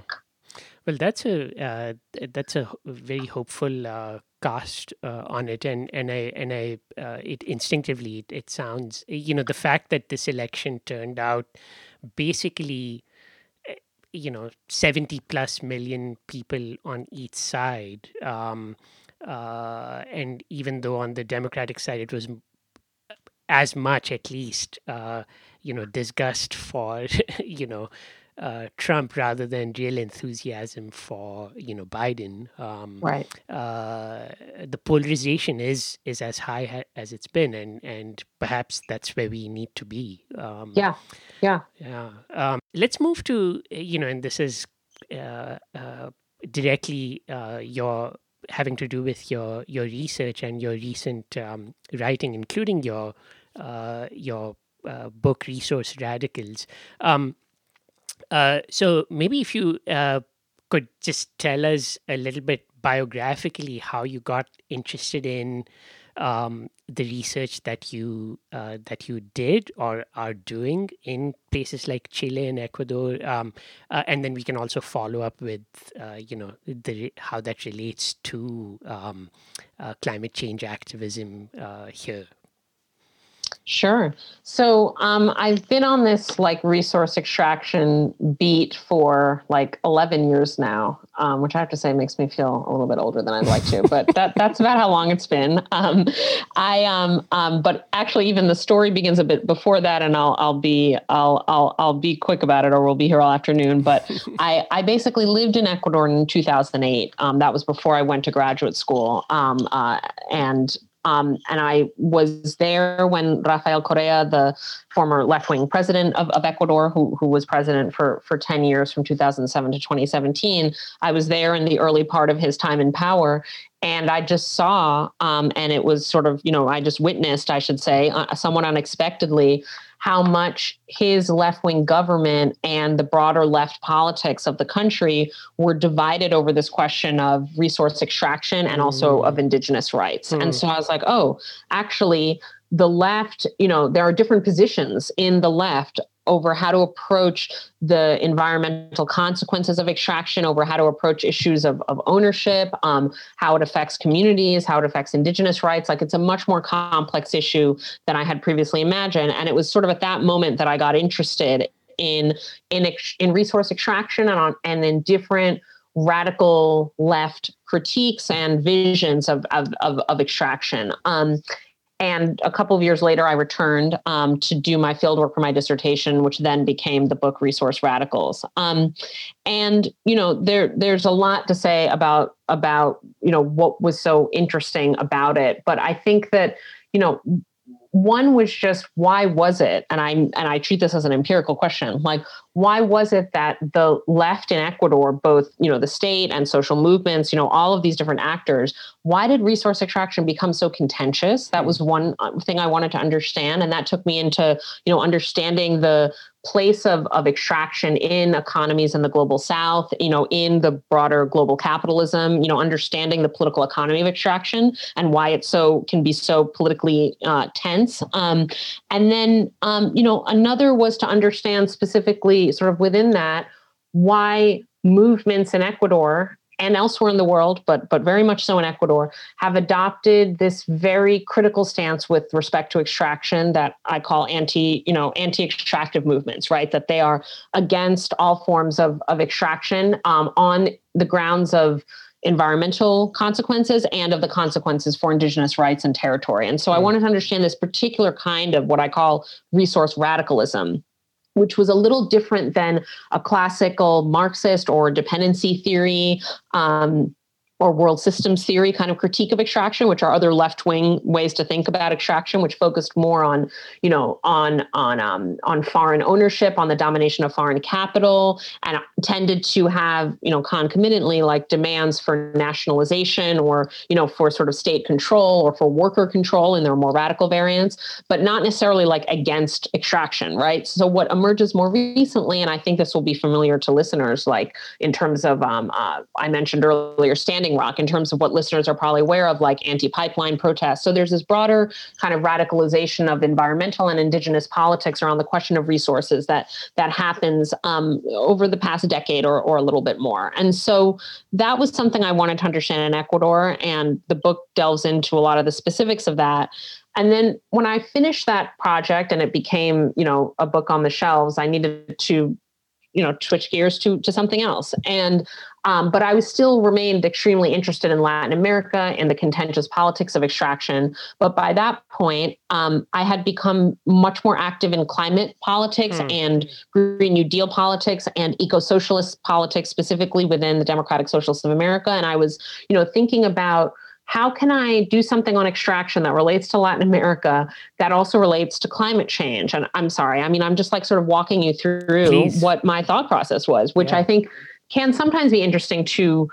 Well, that's a uh, that's a very hopeful uh, cast uh, on it, and and I and I uh, it instinctively it, it, sounds you know the fact that this election turned out basically eh, you know 70 plus million people on each side um, uh, and even though on the democratic side it was as much, at least, uh, you know, disgust for, you know, uh, Trump rather than real enthusiasm for you know Biden. Um, right. Uh, the polarization is is as high ha- as it's been, and and perhaps that's where we need to be. Um, yeah. Yeah. Yeah. Um, let's move to you know, and this is uh, uh, directly uh, your having to do with your your research and your recent um, writing, including your your uh, book resource radicals um, Uh, so maybe if you uh, could just tell us a little bit biographically how you got interested in um, the research that you uh, that you did or are doing in places like Chile and Ecuador, um, uh, and then we can also follow up with uh, you know the, how that relates to um, uh, climate change activism uh, here. Sure. So um, I've been on this like resource extraction beat for like 11 years now, um, which I have to say makes me feel a little bit older than I'd like to, but that that's about how long it's been. Um, I um, um, but actually even the story begins a bit before that, and I'll I'll be I'll I'll I'll be quick about it, or we'll be here all afternoon. But I I basically lived in Ecuador in 2008. Um, that was before I went to graduate school, um, uh, and um, and I was there when Rafael Correa, the former left wing president of, of Ecuador, who, who was president for, for 10 years from 2007 to 2017, I was there in the early part of his time in power. And I just saw, um, and it was sort of, you know, I just witnessed, I should say, uh, somewhat unexpectedly, how much his left wing government and the broader left politics of the country were divided over this question of resource extraction and also mm. of indigenous rights. Mm. And so I was like, oh, actually, the left, you know, there are different positions in the left over how to approach the environmental consequences of extraction, over how to approach issues of, of ownership, um, how it affects communities, how it affects indigenous rights. Like it's a much more complex issue than I had previously imagined. And it was sort of at that moment that I got interested in in in resource extraction and on and in different radical left critiques and visions of of, of, of extraction. Um, and a couple of years later, I returned um, to do my fieldwork for my dissertation, which then became the book Resource Radicals. Um, and you know, there there's a lot to say about about you know what was so interesting about it. But I think that you know one was just why was it and i and i treat this as an empirical question like why was it that the left in ecuador both you know the state and social movements you know all of these different actors why did resource extraction become so contentious? That was one uh, thing i wanted to understand and that took me into you know understanding the place of, of extraction in economies in the global south you know in the broader global capitalism you know understanding the political economy of extraction and why it so can be so politically uh, tense. Um, and then um, you know another was to understand specifically sort of within that why movements in ecuador and elsewhere in the world, but but very much so in Ecuador, have adopted this very critical stance with respect to extraction that I call anti, you know, anti-extractive movements, right? That they are against all forms of of extraction um, on the grounds of environmental consequences and of the consequences for indigenous rights and territory. And so. I wanted to understand this particular kind of what I call resource radicalism which was a little different than a classical Marxist or dependency theory. Um, or world systems theory kind of critique of extraction, which are other left wing ways to think about extraction, which focused more on, you know, on on um, on foreign ownership, on the domination of foreign capital, and tended to have, you know, concomitantly like demands for nationalization or, you know, for sort of state control or for worker control in their more radical variants, but not necessarily like against extraction, right? So what emerges more recently, and I think this will be familiar to listeners, like in terms of um, uh, I mentioned earlier, standing Rock in terms of what listeners are probably aware of, like anti pipeline protests. So there's this broader kind of radicalization of environmental and indigenous politics around the question of resources that that happens um, over the past decade or, or a little bit more. And so that was something I wanted to understand in Ecuador. And the book delves into a lot of the specifics of that. And then when I finished that project and it became, you know, a book on the shelves, I needed to you know switch gears to to something else and um, but I was still remained extremely interested in Latin America and the contentious politics of extraction. But by that point, um, I had become much more active in climate politics mm. and Green New Deal politics and eco-socialist politics, specifically within the Democratic Socialists of America. And I was, you know, thinking about how can I do something on extraction that relates to Latin America that also relates to climate change? And I'm sorry, I mean, I'm just like sort of walking you through Please. what my thought process was, which yeah. I think can sometimes be interesting to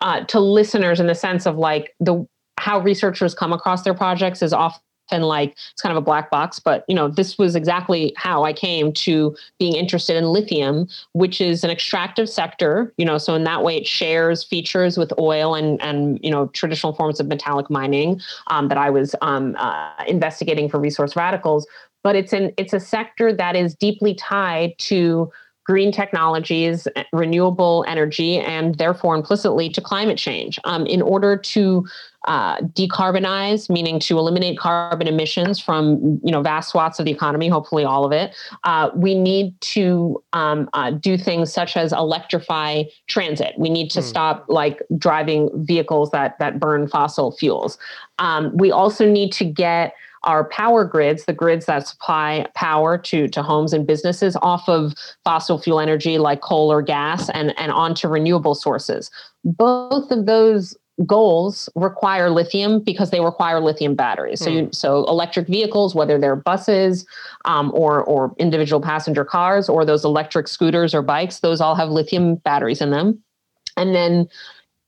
uh, to listeners in the sense of like the how researchers come across their projects is often like it's kind of a black box, but you know, this was exactly how I came to being interested in lithium, which is an extractive sector, you know, so in that way it shares features with oil and and you know traditional forms of metallic mining um, that I was um, uh, investigating for resource radicals. But it's an it's a sector that is deeply tied to green technologies, renewable energy, and therefore implicitly to climate change. Um, in order to uh, decarbonize, meaning to eliminate carbon emissions from you know vast swaths of the economy, hopefully all of it, uh, we need to um, uh, do things such as electrify transit. We need to mm. stop like driving vehicles that that burn fossil fuels. Um, we also need to get our power grids, the grids that supply power to, to homes and businesses, off of fossil fuel energy like coal or gas and, and onto renewable sources. Both of those goals require lithium because they require lithium batteries. So, you, hmm. so electric vehicles, whether they're buses um, or or individual passenger cars or those electric scooters or bikes, those all have lithium batteries in them. And then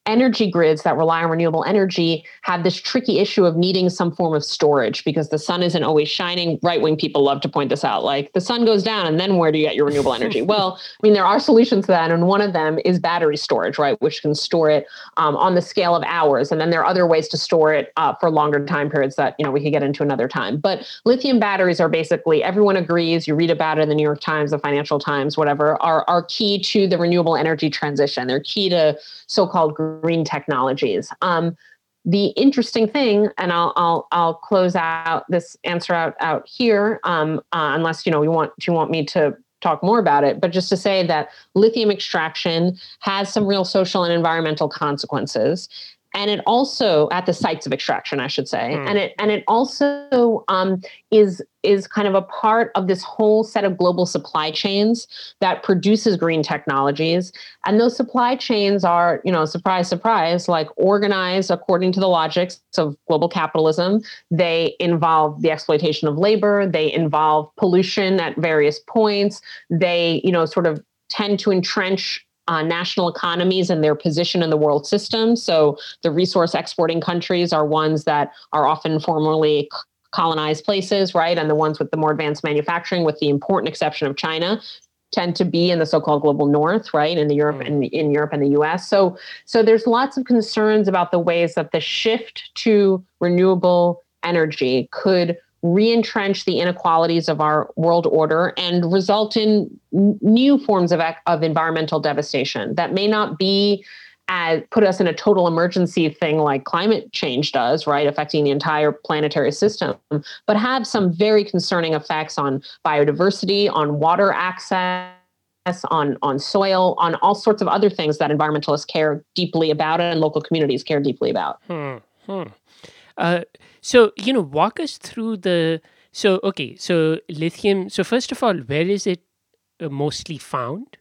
energy grids that rely on renewable energy have this tricky issue of needing some form of storage because the sun isn't always shining. Right wing people love to point this out. Like the sun goes down, and then where do you get your renewable energy? well, I mean, there are solutions to that. And one of them is battery storage, right? Which can store it um, on the scale of hours. And then there are other ways to store it uh, for longer time periods that, you know, we could get into another time. But lithium batteries are basically, everyone agrees, you read about it in the New York Times, the Financial Times, whatever, are, are key to the renewable energy transition. They're key to so called green technologies. Um, the interesting thing, and I'll I'll I'll close out this answer out out here, um, uh, unless you know you want you want me to talk more about it, but just to say that lithium extraction has some real social and environmental consequences and it also at the sites of extraction i should say mm. and it and it also um, is is kind of a part of this whole set of global supply chains that produces green technologies. And those supply chains are you know surprise surprise like organized according to the logics of global capitalism. They involve the exploitation of labor. They involve pollution at various points. They you know sort of tend to entrench uh, national economies and their position in the world system. So the resource exporting countries are ones that are often formerly colonized places, right? And the ones with the more advanced manufacturing, with the important exception of China, tend to be in the so-called global north right in the europe mm. in, in europe and the us so so there's lots of concerns about the ways that the shift to renewable energy could reentrench the inequalities of our world order and result in n- new forms of, of environmental devastation that may not be as put us in a total emergency thing like climate change does, right, affecting the entire planetary system, but have some very concerning effects on biodiversity, on water access on on soil, on all sorts of other things that environmentalists care deeply about and local communities care deeply about. Hmm. Hmm. Uh, so, you know, walk us through the. So, okay, so lithium. So, first of all, where is it uh, mostly found?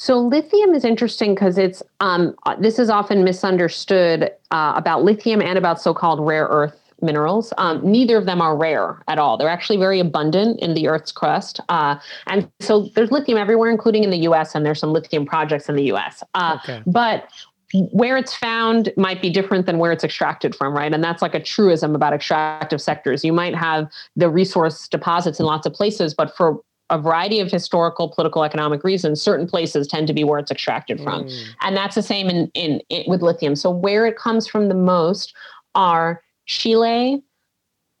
So lithium is interesting because it's um, uh, this is often misunderstood uh, about lithium and about so-called rare earth minerals. Um, neither of them are rare at all. They're actually very abundant in the Earth's crust, uh, and so there's lithium everywhere, including in the U.S. And there's some lithium projects in the U.S. Uh, okay. But where it's found might be different than where it's extracted from, right? And that's like a truism about extractive sectors. You might have the resource deposits in lots of places, but for a variety of historical, political, economic reasons, certain places tend to be where it's extracted from. Mm. And that's the same in, in, in with lithium. So where it comes from the most are Chile,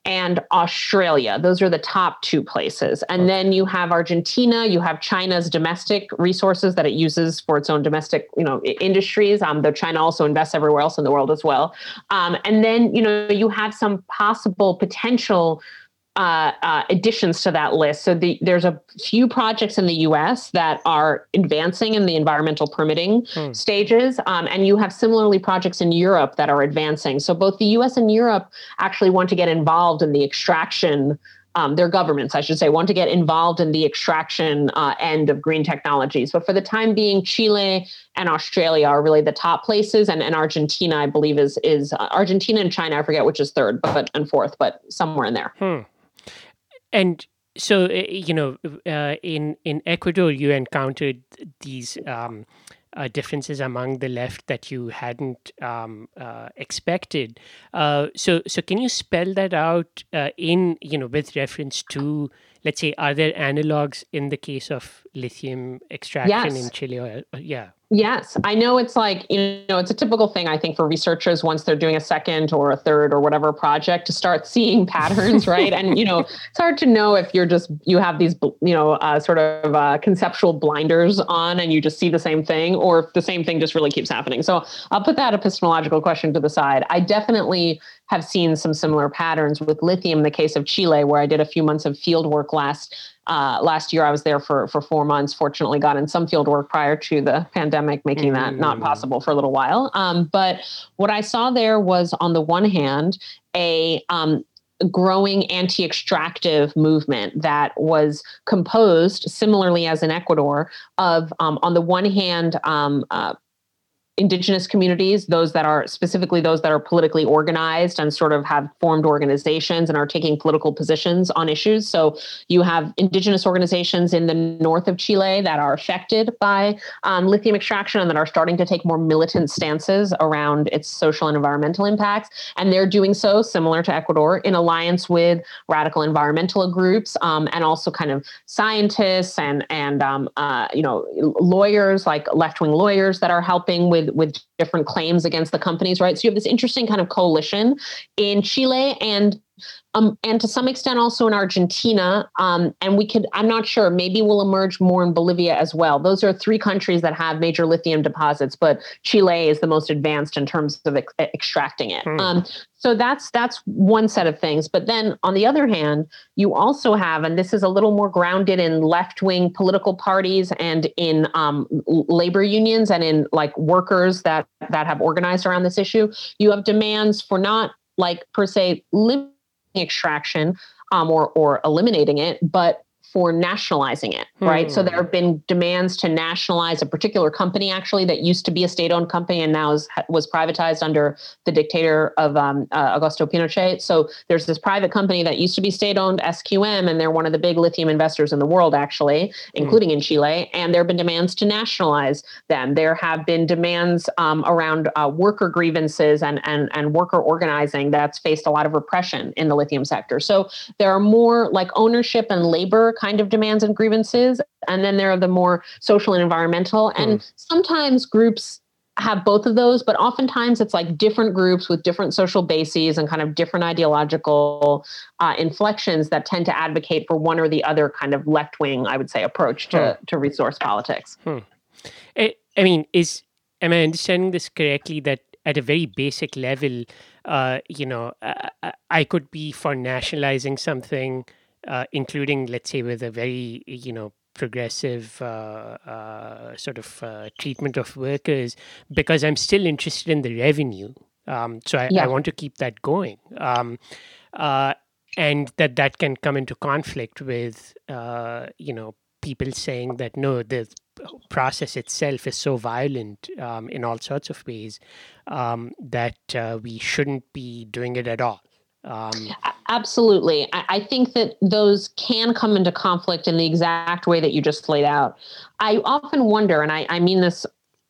and Australia. Those are the top two places. And then you have Argentina, you have China's domestic resources that it uses for its own domestic, you know, industries. Um, though China also invests everywhere else in the world as well. Um, and then, you know, you have some possible potential uh, uh, additions to that list. So the, there's a few projects in the U.S. that are advancing in the environmental permitting hmm. stages, um, and you have similarly projects in Europe that are advancing. So both the U.S. and Europe actually want to get involved in the extraction. Um, their governments, I should say, want to get involved in the extraction uh, end of green technologies. But for the time being, Chile and Australia are really the top places, and, and Argentina, I believe, is is uh, Argentina and China. I forget which is third, but and fourth, but somewhere in there. Hmm and so eh, you know uh, in in ecuador you encountered these um, uh, differences among the left that you hadn't um, uh, expected. Uh, so, so can you spell that out uh, in you know with reference to let's say are there analogs in the case of lithium extraction Yes. in Chile? Or, uh, yeah. Yes, I know it's like, you know, it's a typical thing, I think, for researchers once they're doing a second or a third or whatever project to start seeing patterns, right? And, you know, it's hard to know if you're just, you have these, you know, uh, sort of uh, conceptual blinders on and you just see the same thing or if the same thing just really keeps happening. So I'll put that epistemological question to the side. I definitely have seen some similar patterns with lithium in the case of Chile, where I did a few months of field work last uh, last year. I was there for for four months. Fortunately, got in some field work prior to the pandemic, making that not Mm. possible for a little while. Um, but what I saw there was, on the one hand, a um, growing anti-extractive movement that was composed similarly as in Ecuador of, um, on the one hand, um, uh, indigenous communities those that are specifically those that are politically organized and sort of have formed organizations and are taking political positions on issues. So you have indigenous organizations in the north of chile that are affected by um, lithium extraction and that are starting to take more militant stances around its social and environmental impacts. And they're doing so similar to ecuador in alliance with radical environmental groups um, and also kind of scientists and and um, uh, you know lawyers like left-wing lawyers that are helping with with different claims against the companies right? So you have this interesting kind of coalition in chile and um, and to some extent also in Argentina. Um, and we could, I'm not sure, maybe we'll emerge more in Bolivia as well. Those are three countries that have major lithium deposits, but Chile is the most advanced in terms of ex- extracting it. Hmm. Um, so that's that's one set of things. But then on the other hand, you also have, and this is a little more grounded in left-wing political parties and in um, labor unions and in like workers that that have organized around this issue. You have demands for not like per se extraction um, or or eliminating it, but for nationalizing it, right? So Hmm. there have been demands to nationalize a particular company actually that used to be a state-owned company and now is, was privatized under the dictator of um, uh, Augusto Pinochet. So there's this private company that used to be state-owned, SQM, and they're one of the big lithium investors in the world actually, including in Chile. And there have been demands to nationalize them. There have been demands um, around uh, worker grievances and, and, and worker organizing that's faced a lot of repression in the lithium sector. So there are more like ownership and labor kind of demands and grievances. And then there are the more social and environmental. And sometimes groups have both of those, but oftentimes it's like different groups with different social bases and kind of different ideological uh, inflections that tend to advocate for one or the other kind of left wing, I would say, approach to, Huh. to resource politics. I, I mean, is am I understanding this correctly? That at a very basic level, uh, you know, uh, I could be for nationalizing something, uh, including, let's say, with a very, you know, progressive uh, uh, sort of uh, treatment of workers, because I'm still interested in the revenue. Um, so I, Yeah. I want to keep that going. Um, uh, and that that can come into conflict with, uh, you know, people saying that no, the process itself is so violent um, in all sorts of ways um, that uh, we shouldn't be doing it at all. Um, Absolutely. I, I think that those can come into conflict in the exact way that you just laid out. I often wonder, and I, I mean this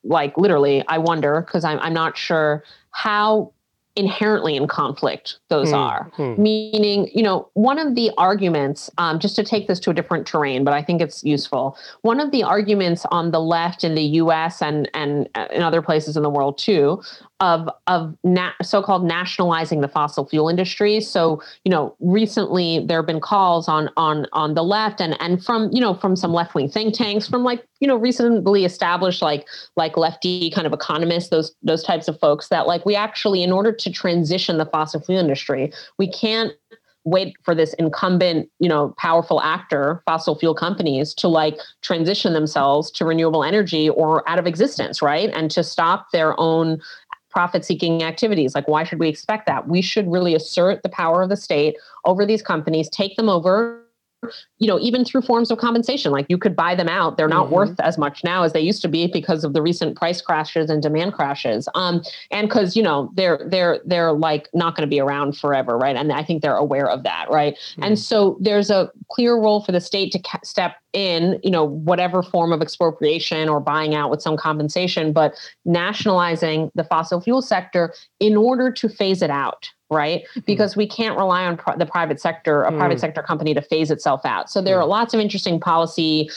like literally, I wonder because I'm, I'm not sure how inherently in conflict those Hmm, are. hmm. Meaning, you know, one of the arguments, um, just to take this to a different terrain, but I think it's useful. One of the arguments on the left in the U.S. and and uh, in other places in the world too, of of na- so-called nationalizing the fossil fuel industry. So, you know, recently there have been calls on on on the left and and from you know from some left-wing think tanks, from like you know recently established like like lefty kind of economists, those those types of folks that like we actually, in order to transition the fossil fuel industry, we can't wait for this incumbent you know powerful actor fossil fuel companies to like transition themselves to renewable energy or out of existence right? And to stop their own profit seeking activities. Like why should we expect that? We should really assert the power of the state over these companies take them over you know even through forms of compensation like you could buy them out. They're not Mhm. worth as much now as they used to be because of the recent price crashes and demand crashes. Um and because you know they're they're they're like not going to be around forever right? And i think they're aware of that right? Hmm. and so there's a clear role for the state to ca- step in you know whatever form of expropriation or buying out with some compensation but nationalizing the fossil fuel sector in order to phase it out right mm. because we can't rely on the private sector a mm. private sector company to phase itself out so there mm. are lots of interesting policy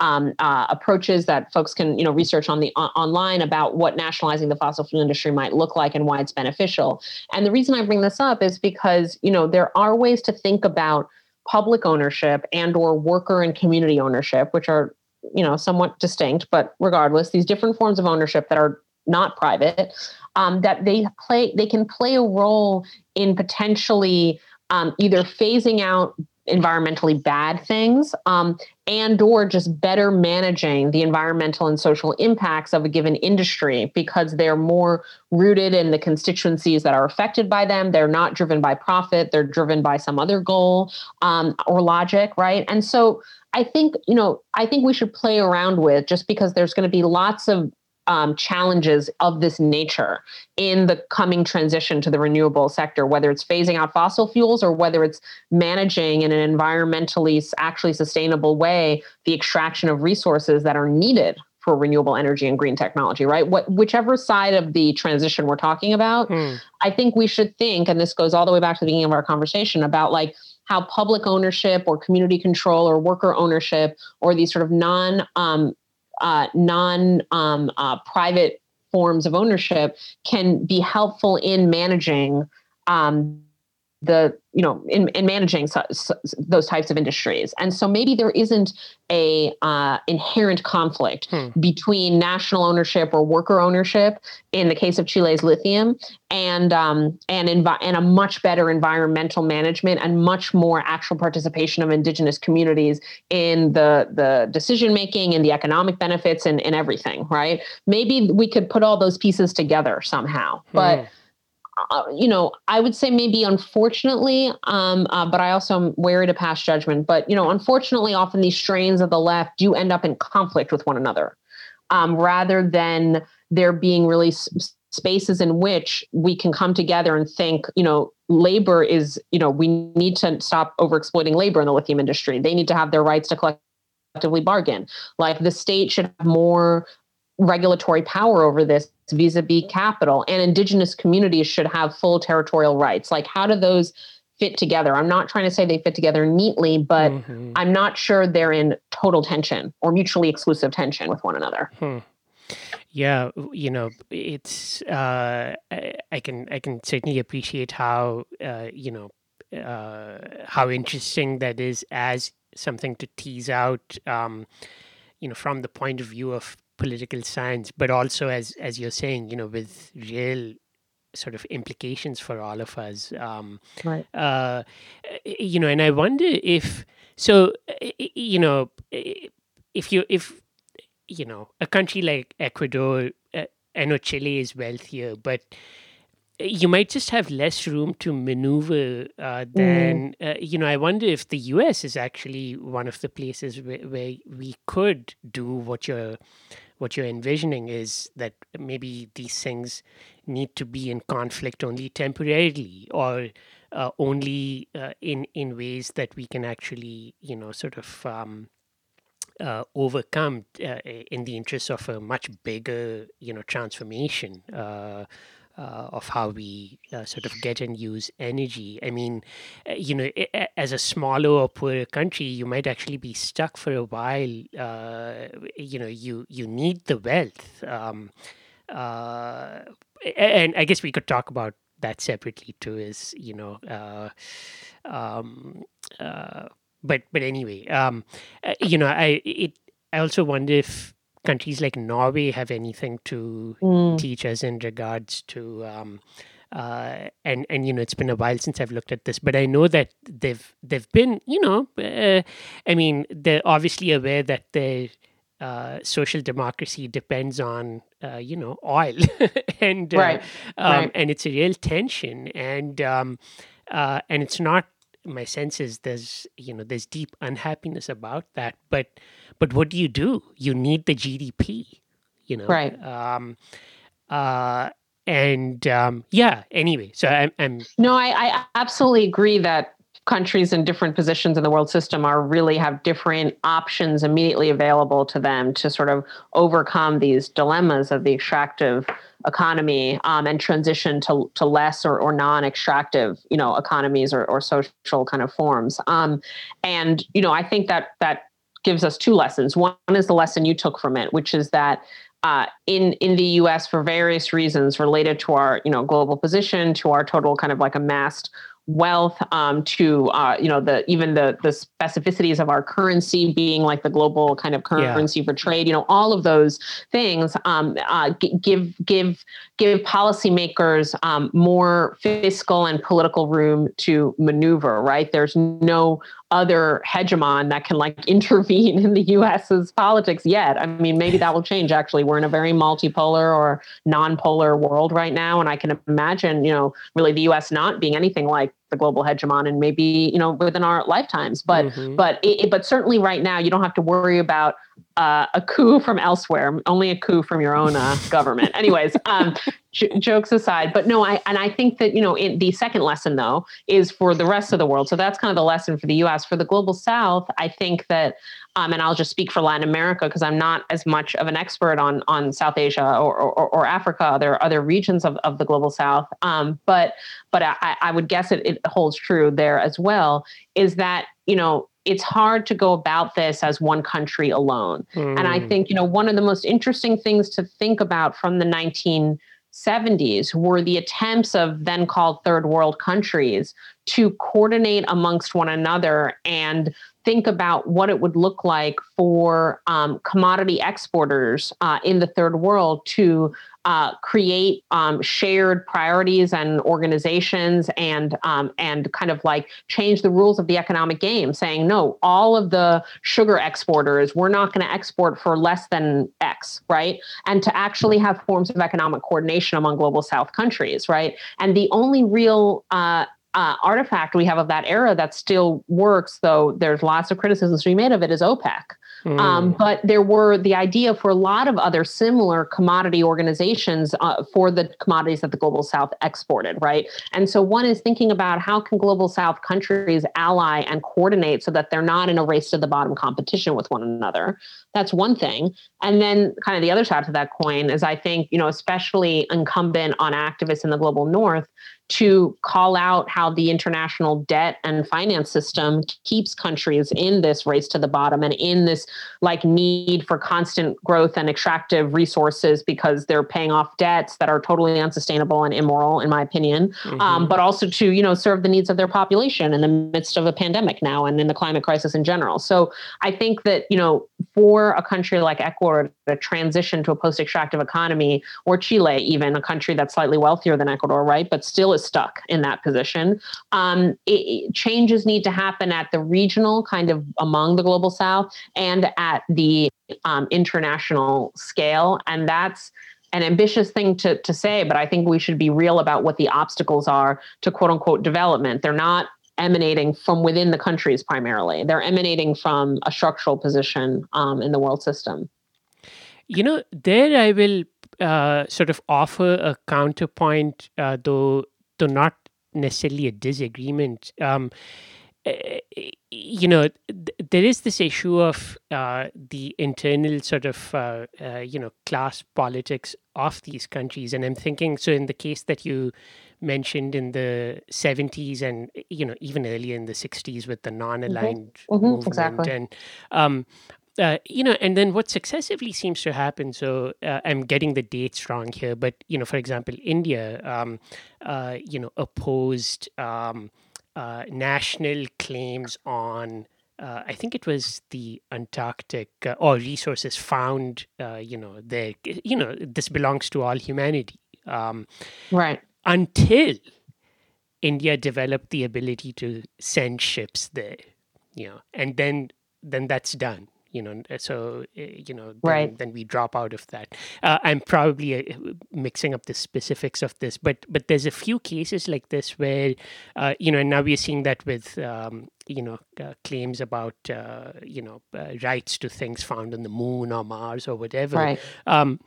um, uh, approaches that folks can you know research on the online about what nationalizing the fossil fuel industry might look like and why it's beneficial and the reason i bring this up is because you know there are ways to think about public ownership and or worker and community ownership which are you know somewhat distinct but regardless these different forms of ownership that are not private um, that they play they can play a role in potentially um, either phasing out environmentally bad things um, and or just better managing the environmental and social impacts of a given industry because they're more rooted in the constituencies that are affected by them. They're not driven by profit. They're driven by some other goal um, or logic right? And so i think you know i think we should play around with just because there's going to be lots of um, challenges of this nature in the coming transition to the renewable sector, whether it's phasing out fossil fuels or whether it's managing in an environmentally actually sustainable way the extraction of resources that are needed for renewable energy and green technology, right? What whichever side of the transition we're talking about, hmm. I think we should think, and this goes all the way back to the beginning of our conversation about like how public ownership or community control or worker ownership or these sort of non um, uh, non um, uh, private forms of ownership can be helpful in managing um, the you know in, in managing so, so, those types of industries. And so maybe there isn't a uh, inherent conflict hmm. between national ownership or worker ownership in the case of chile's lithium and um, and envi- and a much better environmental management and much more actual participation of indigenous communities in the the decision making and the economic benefits and, and everything right? Maybe we could put all those pieces together somehow. But hmm uh, you know, I would say maybe unfortunately, um, uh, but I also am wary to pass judgment. But you know, unfortunately, often these strains of the left do end up in conflict with one another, um, rather than there being really s- spaces in which we can come together and think, you know, labor is, you know, we need to stop overexploiting labor in the lithium industry. They need to have their rights to collectively bargain. Like the state should have more regulatory power over this vis-a-vis capital and indigenous communities should have full territorial rights like how do those fit together i'm not trying to say they fit together neatly but mm-hmm. i'm not sure they're in total tension or mutually exclusive tension with one another hmm. yeah you know it's uh, i can i can certainly appreciate how uh, you know uh, how interesting that is as something to tease out um, you know from the point of view of political science, but also as as you're saying, you know, with real sort of implications for all of us. Um, right. Uh, you know, and I wonder if so. You know, if you if you know a country like Ecuador, uh, I know Chile is wealthier, but you might just have less room to maneuver uh, than mm. uh, you know. I wonder if the U.S. is actually one of the places where, where we could do what you're what you're envisioning is that maybe these things need to be in conflict only temporarily or uh, only uh, in in ways that we can actually you know sort of um, uh, overcome uh, in the interest of a much bigger you know transformation uh, of how we uh, sort of get and use energy. I mean, uh, you know, as a smaller or poorer country, you might actually be stuck for a while. Uh, you know, you you need the wealth, um, uh, and I guess we could talk about that separately too. Is you know. Uh, um, but but anyway, um, you know, I it I also wonder if countries like Norway have anything to mm. teach us in regards to um, uh, and and you know it's been a while since I've looked at this, but I know that they've they've been you know uh, I mean they're obviously aware that their uh, social democracy depends on uh, you know oil and uh, right. Um, right. and it's a real tension and um, uh, and it's not my sense is there's you know there's deep unhappiness about that but but what do you do? You need the gdp you know? Right. Um uh and um yeah anyway so i'm, I'm no I, I absolutely agree that countries in different positions in the world system are really have different options immediately available to them to sort of overcome these dilemmas of the extractive economy um, and transition to, to less or, or non-extractive you know economies or, or social kind of forms. Um, and you know i think that that gives us two lessons one is the lesson you took from it which is that uh, in in the U.S. for various reasons related to our you know global position, to our total kind of like amassed wealth um, to uh, you know the even the the specificities of our currency being like the global kind of currency yeah. for trade you know all of those things um, uh, give give give policymakers um, more fiscal and political room to maneuver right there's no other hegemon that can like intervene in the US's politics yet. I mean, maybe that will change actually. We're in a very multipolar or non-polar world right now and I can imagine, you know, really the US not being anything like the global hegemon and maybe you know within our lifetimes. But mm-hmm. but it, but certainly right now you don't have to worry about uh, a coup from elsewhere only a coup from your own uh, government. Anyways um, j- jokes aside but no i and i think that you know in, the second lesson though is for the rest of the world. So that's kind of the lesson for the us for the global south i think that um, and I'll just speak for Latin America because I'm not as much of an expert on on South Asia or, or, or Africa. There are other regions of, of the global South, um, but but I, I would guess it, it holds true there as well. Is that you know it's hard to go about this as one country alone, mm. and I hmm. think you know one of the most interesting things to think about from the 1970s were the attempts of then called third world countries to coordinate amongst one another and think about what it would look like for um, commodity exporters uh, in the third world to uh, create um, shared priorities and organizations and um, and kind of like change the rules of the economic game, saying no, all of the sugar exporters we're not going to export for less than X, right? And to actually have forms of economic coordination among global South countries, right? And the only real uh, uh, artifact we have of that era that still works, though there's lots of criticisms to be made of it, is OPEC. Mm. Um, but there were the idea for a lot of other similar commodity organizations uh, for the commodities that the global south exported, right? And so one is thinking about how can global south countries ally and coordinate so that they're not in a race to the bottom competition with one another. That's one thing. And then kind of the other side of that coin is I think, you know, especially incumbent on activists in the global north to call out how the international debt and finance system keeps countries in this race to the bottom and in this like need for constant growth and extractive resources because they're paying off debts that are totally unsustainable and immoral in my opinion mm-hmm. um, but also to you know serve the needs of their population in the midst of a pandemic now and in the climate crisis in general so i think that you know for a country like ecuador to transition to a post-extractive economy or chile even a country that's slightly wealthier than ecuador right but still is stuck in that position. Um, it, changes need to happen at the regional, kind of among the global south, and at the um, international scale. And that's an ambitious thing to, to say, but I think we should be real about what the obstacles are to quote unquote development. They're not emanating from within the countries primarily, they're emanating from a structural position um, in the world system. You know, there I will uh, sort of offer a counterpoint, uh, though though not necessarily a disagreement. Um, eh, you know, th- there is this issue of uh, the internal sort of, uh, uh, you know, class politics of these countries. And I'm thinking, so in the case that you mentioned in the 70s and, you know, even earlier in the 60s with the non aligned mm-hmm. mm-hmm. movement. Exactly. And um, uh, you know, and then what successively seems to happen. So uh, I'm getting the dates wrong here, but you know, for example, India, um, uh, you know, opposed um, uh, national claims on. Uh, I think it was the Antarctic or resources found. you know, there. You know, this belongs to all humanity. Um, right. Until India developed the ability to send ships there, you know, and then then that's done you know so eh, you know then, right. then we drop out of that uh, i'm probably uh, mixing up the specifics of this but but there's a few cases like this where uh, you know and now we're seeing that with um, you know uh, claims about uh, you know uh, rights to things found on the moon or mars or whatever right. um,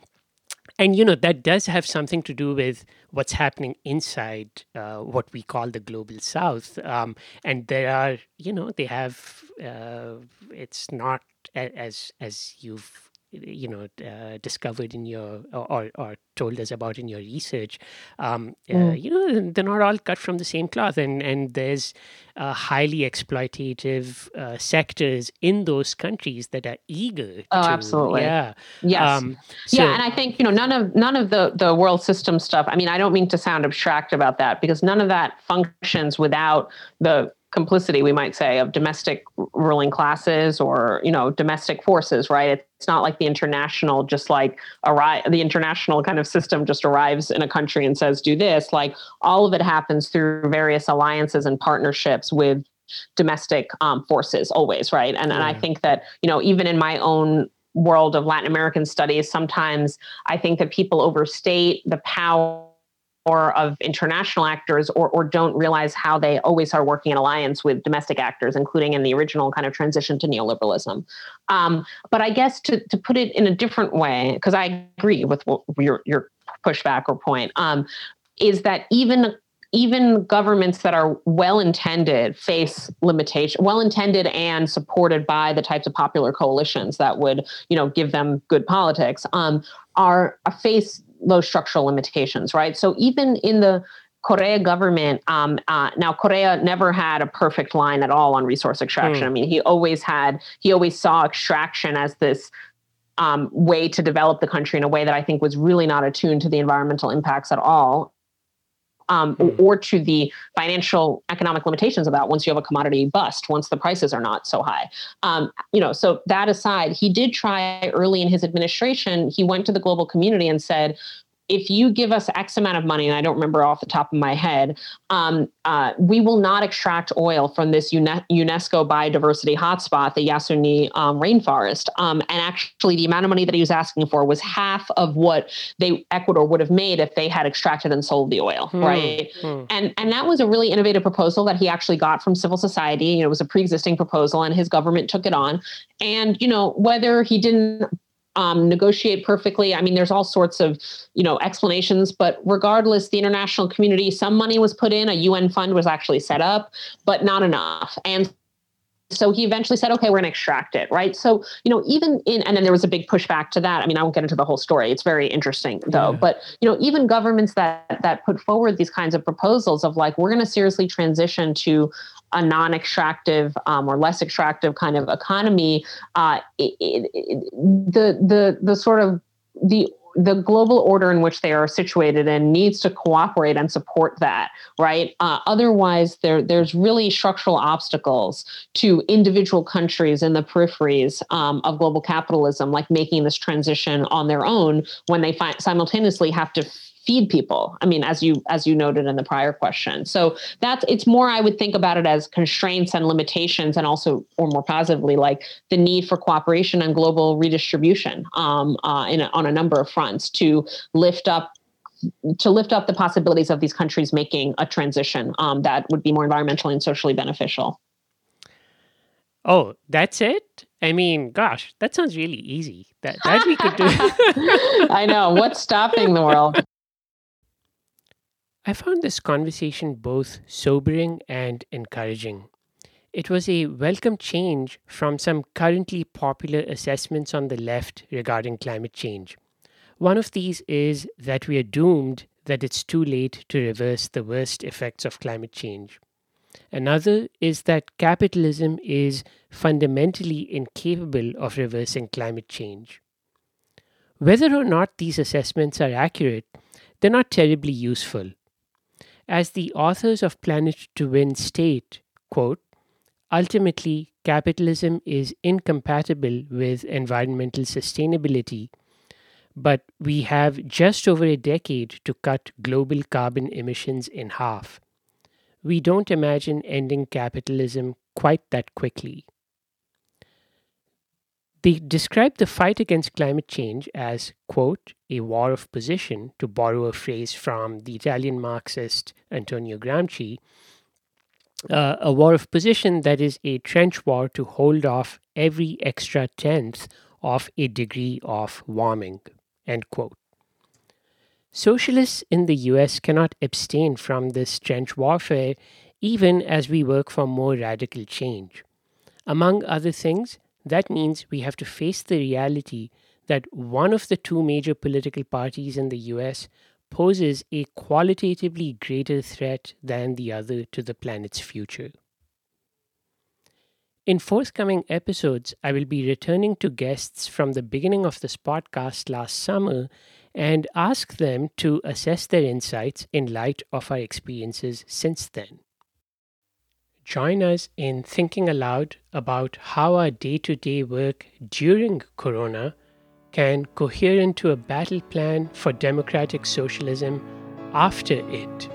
and you know that does have something to do with what's happening inside uh, what we call the global south um, and there are you know they have uh, it's not as as you've you know uh, discovered in your or, or told us about in your research um, uh, mm. you know they're not all cut from the same cloth and and there's uh, highly exploitative uh, sectors in those countries that are eager oh to, absolutely yeah yes um, so, yeah and i think you know none of none of the the world system stuff i mean i don't mean to sound abstract about that because none of that functions without the complicity we might say of domestic ruling classes or you know domestic forces right? It's not like the international just like arrive the international kind of system just arrives in a country and says do this. Like all of it happens through various alliances and partnerships with domestic um, forces always right? And, and i think that you know even in my own world of latin american studies sometimes i think that people overstate the power or of international actors or, or don't realize how they always are working in alliance with domestic actors, including in the original kind of transition to neoliberalism. Um, but I guess to, to put it in a different way, because I agree with your, your pushback or point, um, is that even even governments that are well intended face limitation well intended and supported by the types of popular coalitions that would you know give them good politics um, are face those structural limitations, right? So even in the Correa government, um, uh, now Correa never had a perfect line at all on resource extraction. Mm. I mean, he always had, he always saw extraction as this um, way to develop the country in a way that I think was really not attuned to the environmental impacts at all um, mm. or to the financial economic limitations about once you have a commodity bust, once the prices are not so high. Um, you know, so that aside, he did try early in his administration. He went to the global community and said, if you give us X amount of money, and I don't remember off the top of my head, um, uh, we will not extract oil from this UNESCO biodiversity hotspot, the Yasuni um, rainforest. Um, and actually, the amount of money that he was asking for was half of what they Ecuador would have made if they had extracted and sold the oil, hmm. right? Hmm. And and that was a really innovative proposal that he actually got from civil society. You know, it was a pre-existing proposal, and his government took it on. And you know, whether he didn't um, negotiate perfectly. I mean, there's all sorts of, you know, explanations, but regardless, the international community, some money was put in, a UN fund was actually set up, but not enough. And so he eventually said, okay, we're going to extract it, right? So, you know, even in, and then there was a big pushback to that. I mean, I won't get into the whole story. It's very interesting though. Yeah. But, you know, even governments that, that put forward these kinds of proposals of like, we're going to seriously transition to a non-extractive um, or less extractive kind of economy, uh, it, it, the the the sort of the the global order in which they are situated in needs to cooperate and support that, right? Uh, otherwise, there there's really structural obstacles to individual countries in the peripheries um, of global capitalism, like making this transition on their own when they find, simultaneously have to feed people i mean as you as you noted in the prior question so that's it's more i would think about it as constraints and limitations and also or more positively like the need for cooperation and global redistribution um, uh, in a, on a number of fronts to lift up to lift up the possibilities of these countries making a transition um, that would be more environmentally and socially beneficial Oh, that's it? I mean, gosh, that sounds really easy. That that we could do. I know. What's stopping the world? I found this conversation both sobering and encouraging. It was a welcome change from some currently popular assessments on the left regarding climate change. One of these is that we are doomed, that it's too late to reverse the worst effects of climate change. Another is that capitalism is fundamentally incapable of reversing climate change. Whether or not these assessments are accurate, they're not terribly useful as the authors of Planet to Win state, quote, ultimately, capitalism is incompatible with environmental sustainability, but we have just over a decade to cut global carbon emissions in half. We don't imagine ending capitalism quite that quickly. They describe the fight against climate change as, quote, a war of position, to borrow a phrase from the Italian Marxist Antonio Gramsci, uh, a war of position that is a trench war to hold off every extra tenth of a degree of warming, end quote. Socialists in the US cannot abstain from this trench warfare even as we work for more radical change. Among other things, that means we have to face the reality that one of the two major political parties in the US poses a qualitatively greater threat than the other to the planet's future. In forthcoming episodes, I will be returning to guests from the beginning of this podcast last summer and ask them to assess their insights in light of our experiences since then. Join us in thinking aloud about how our day to day work during Corona can cohere into a battle plan for democratic socialism after it.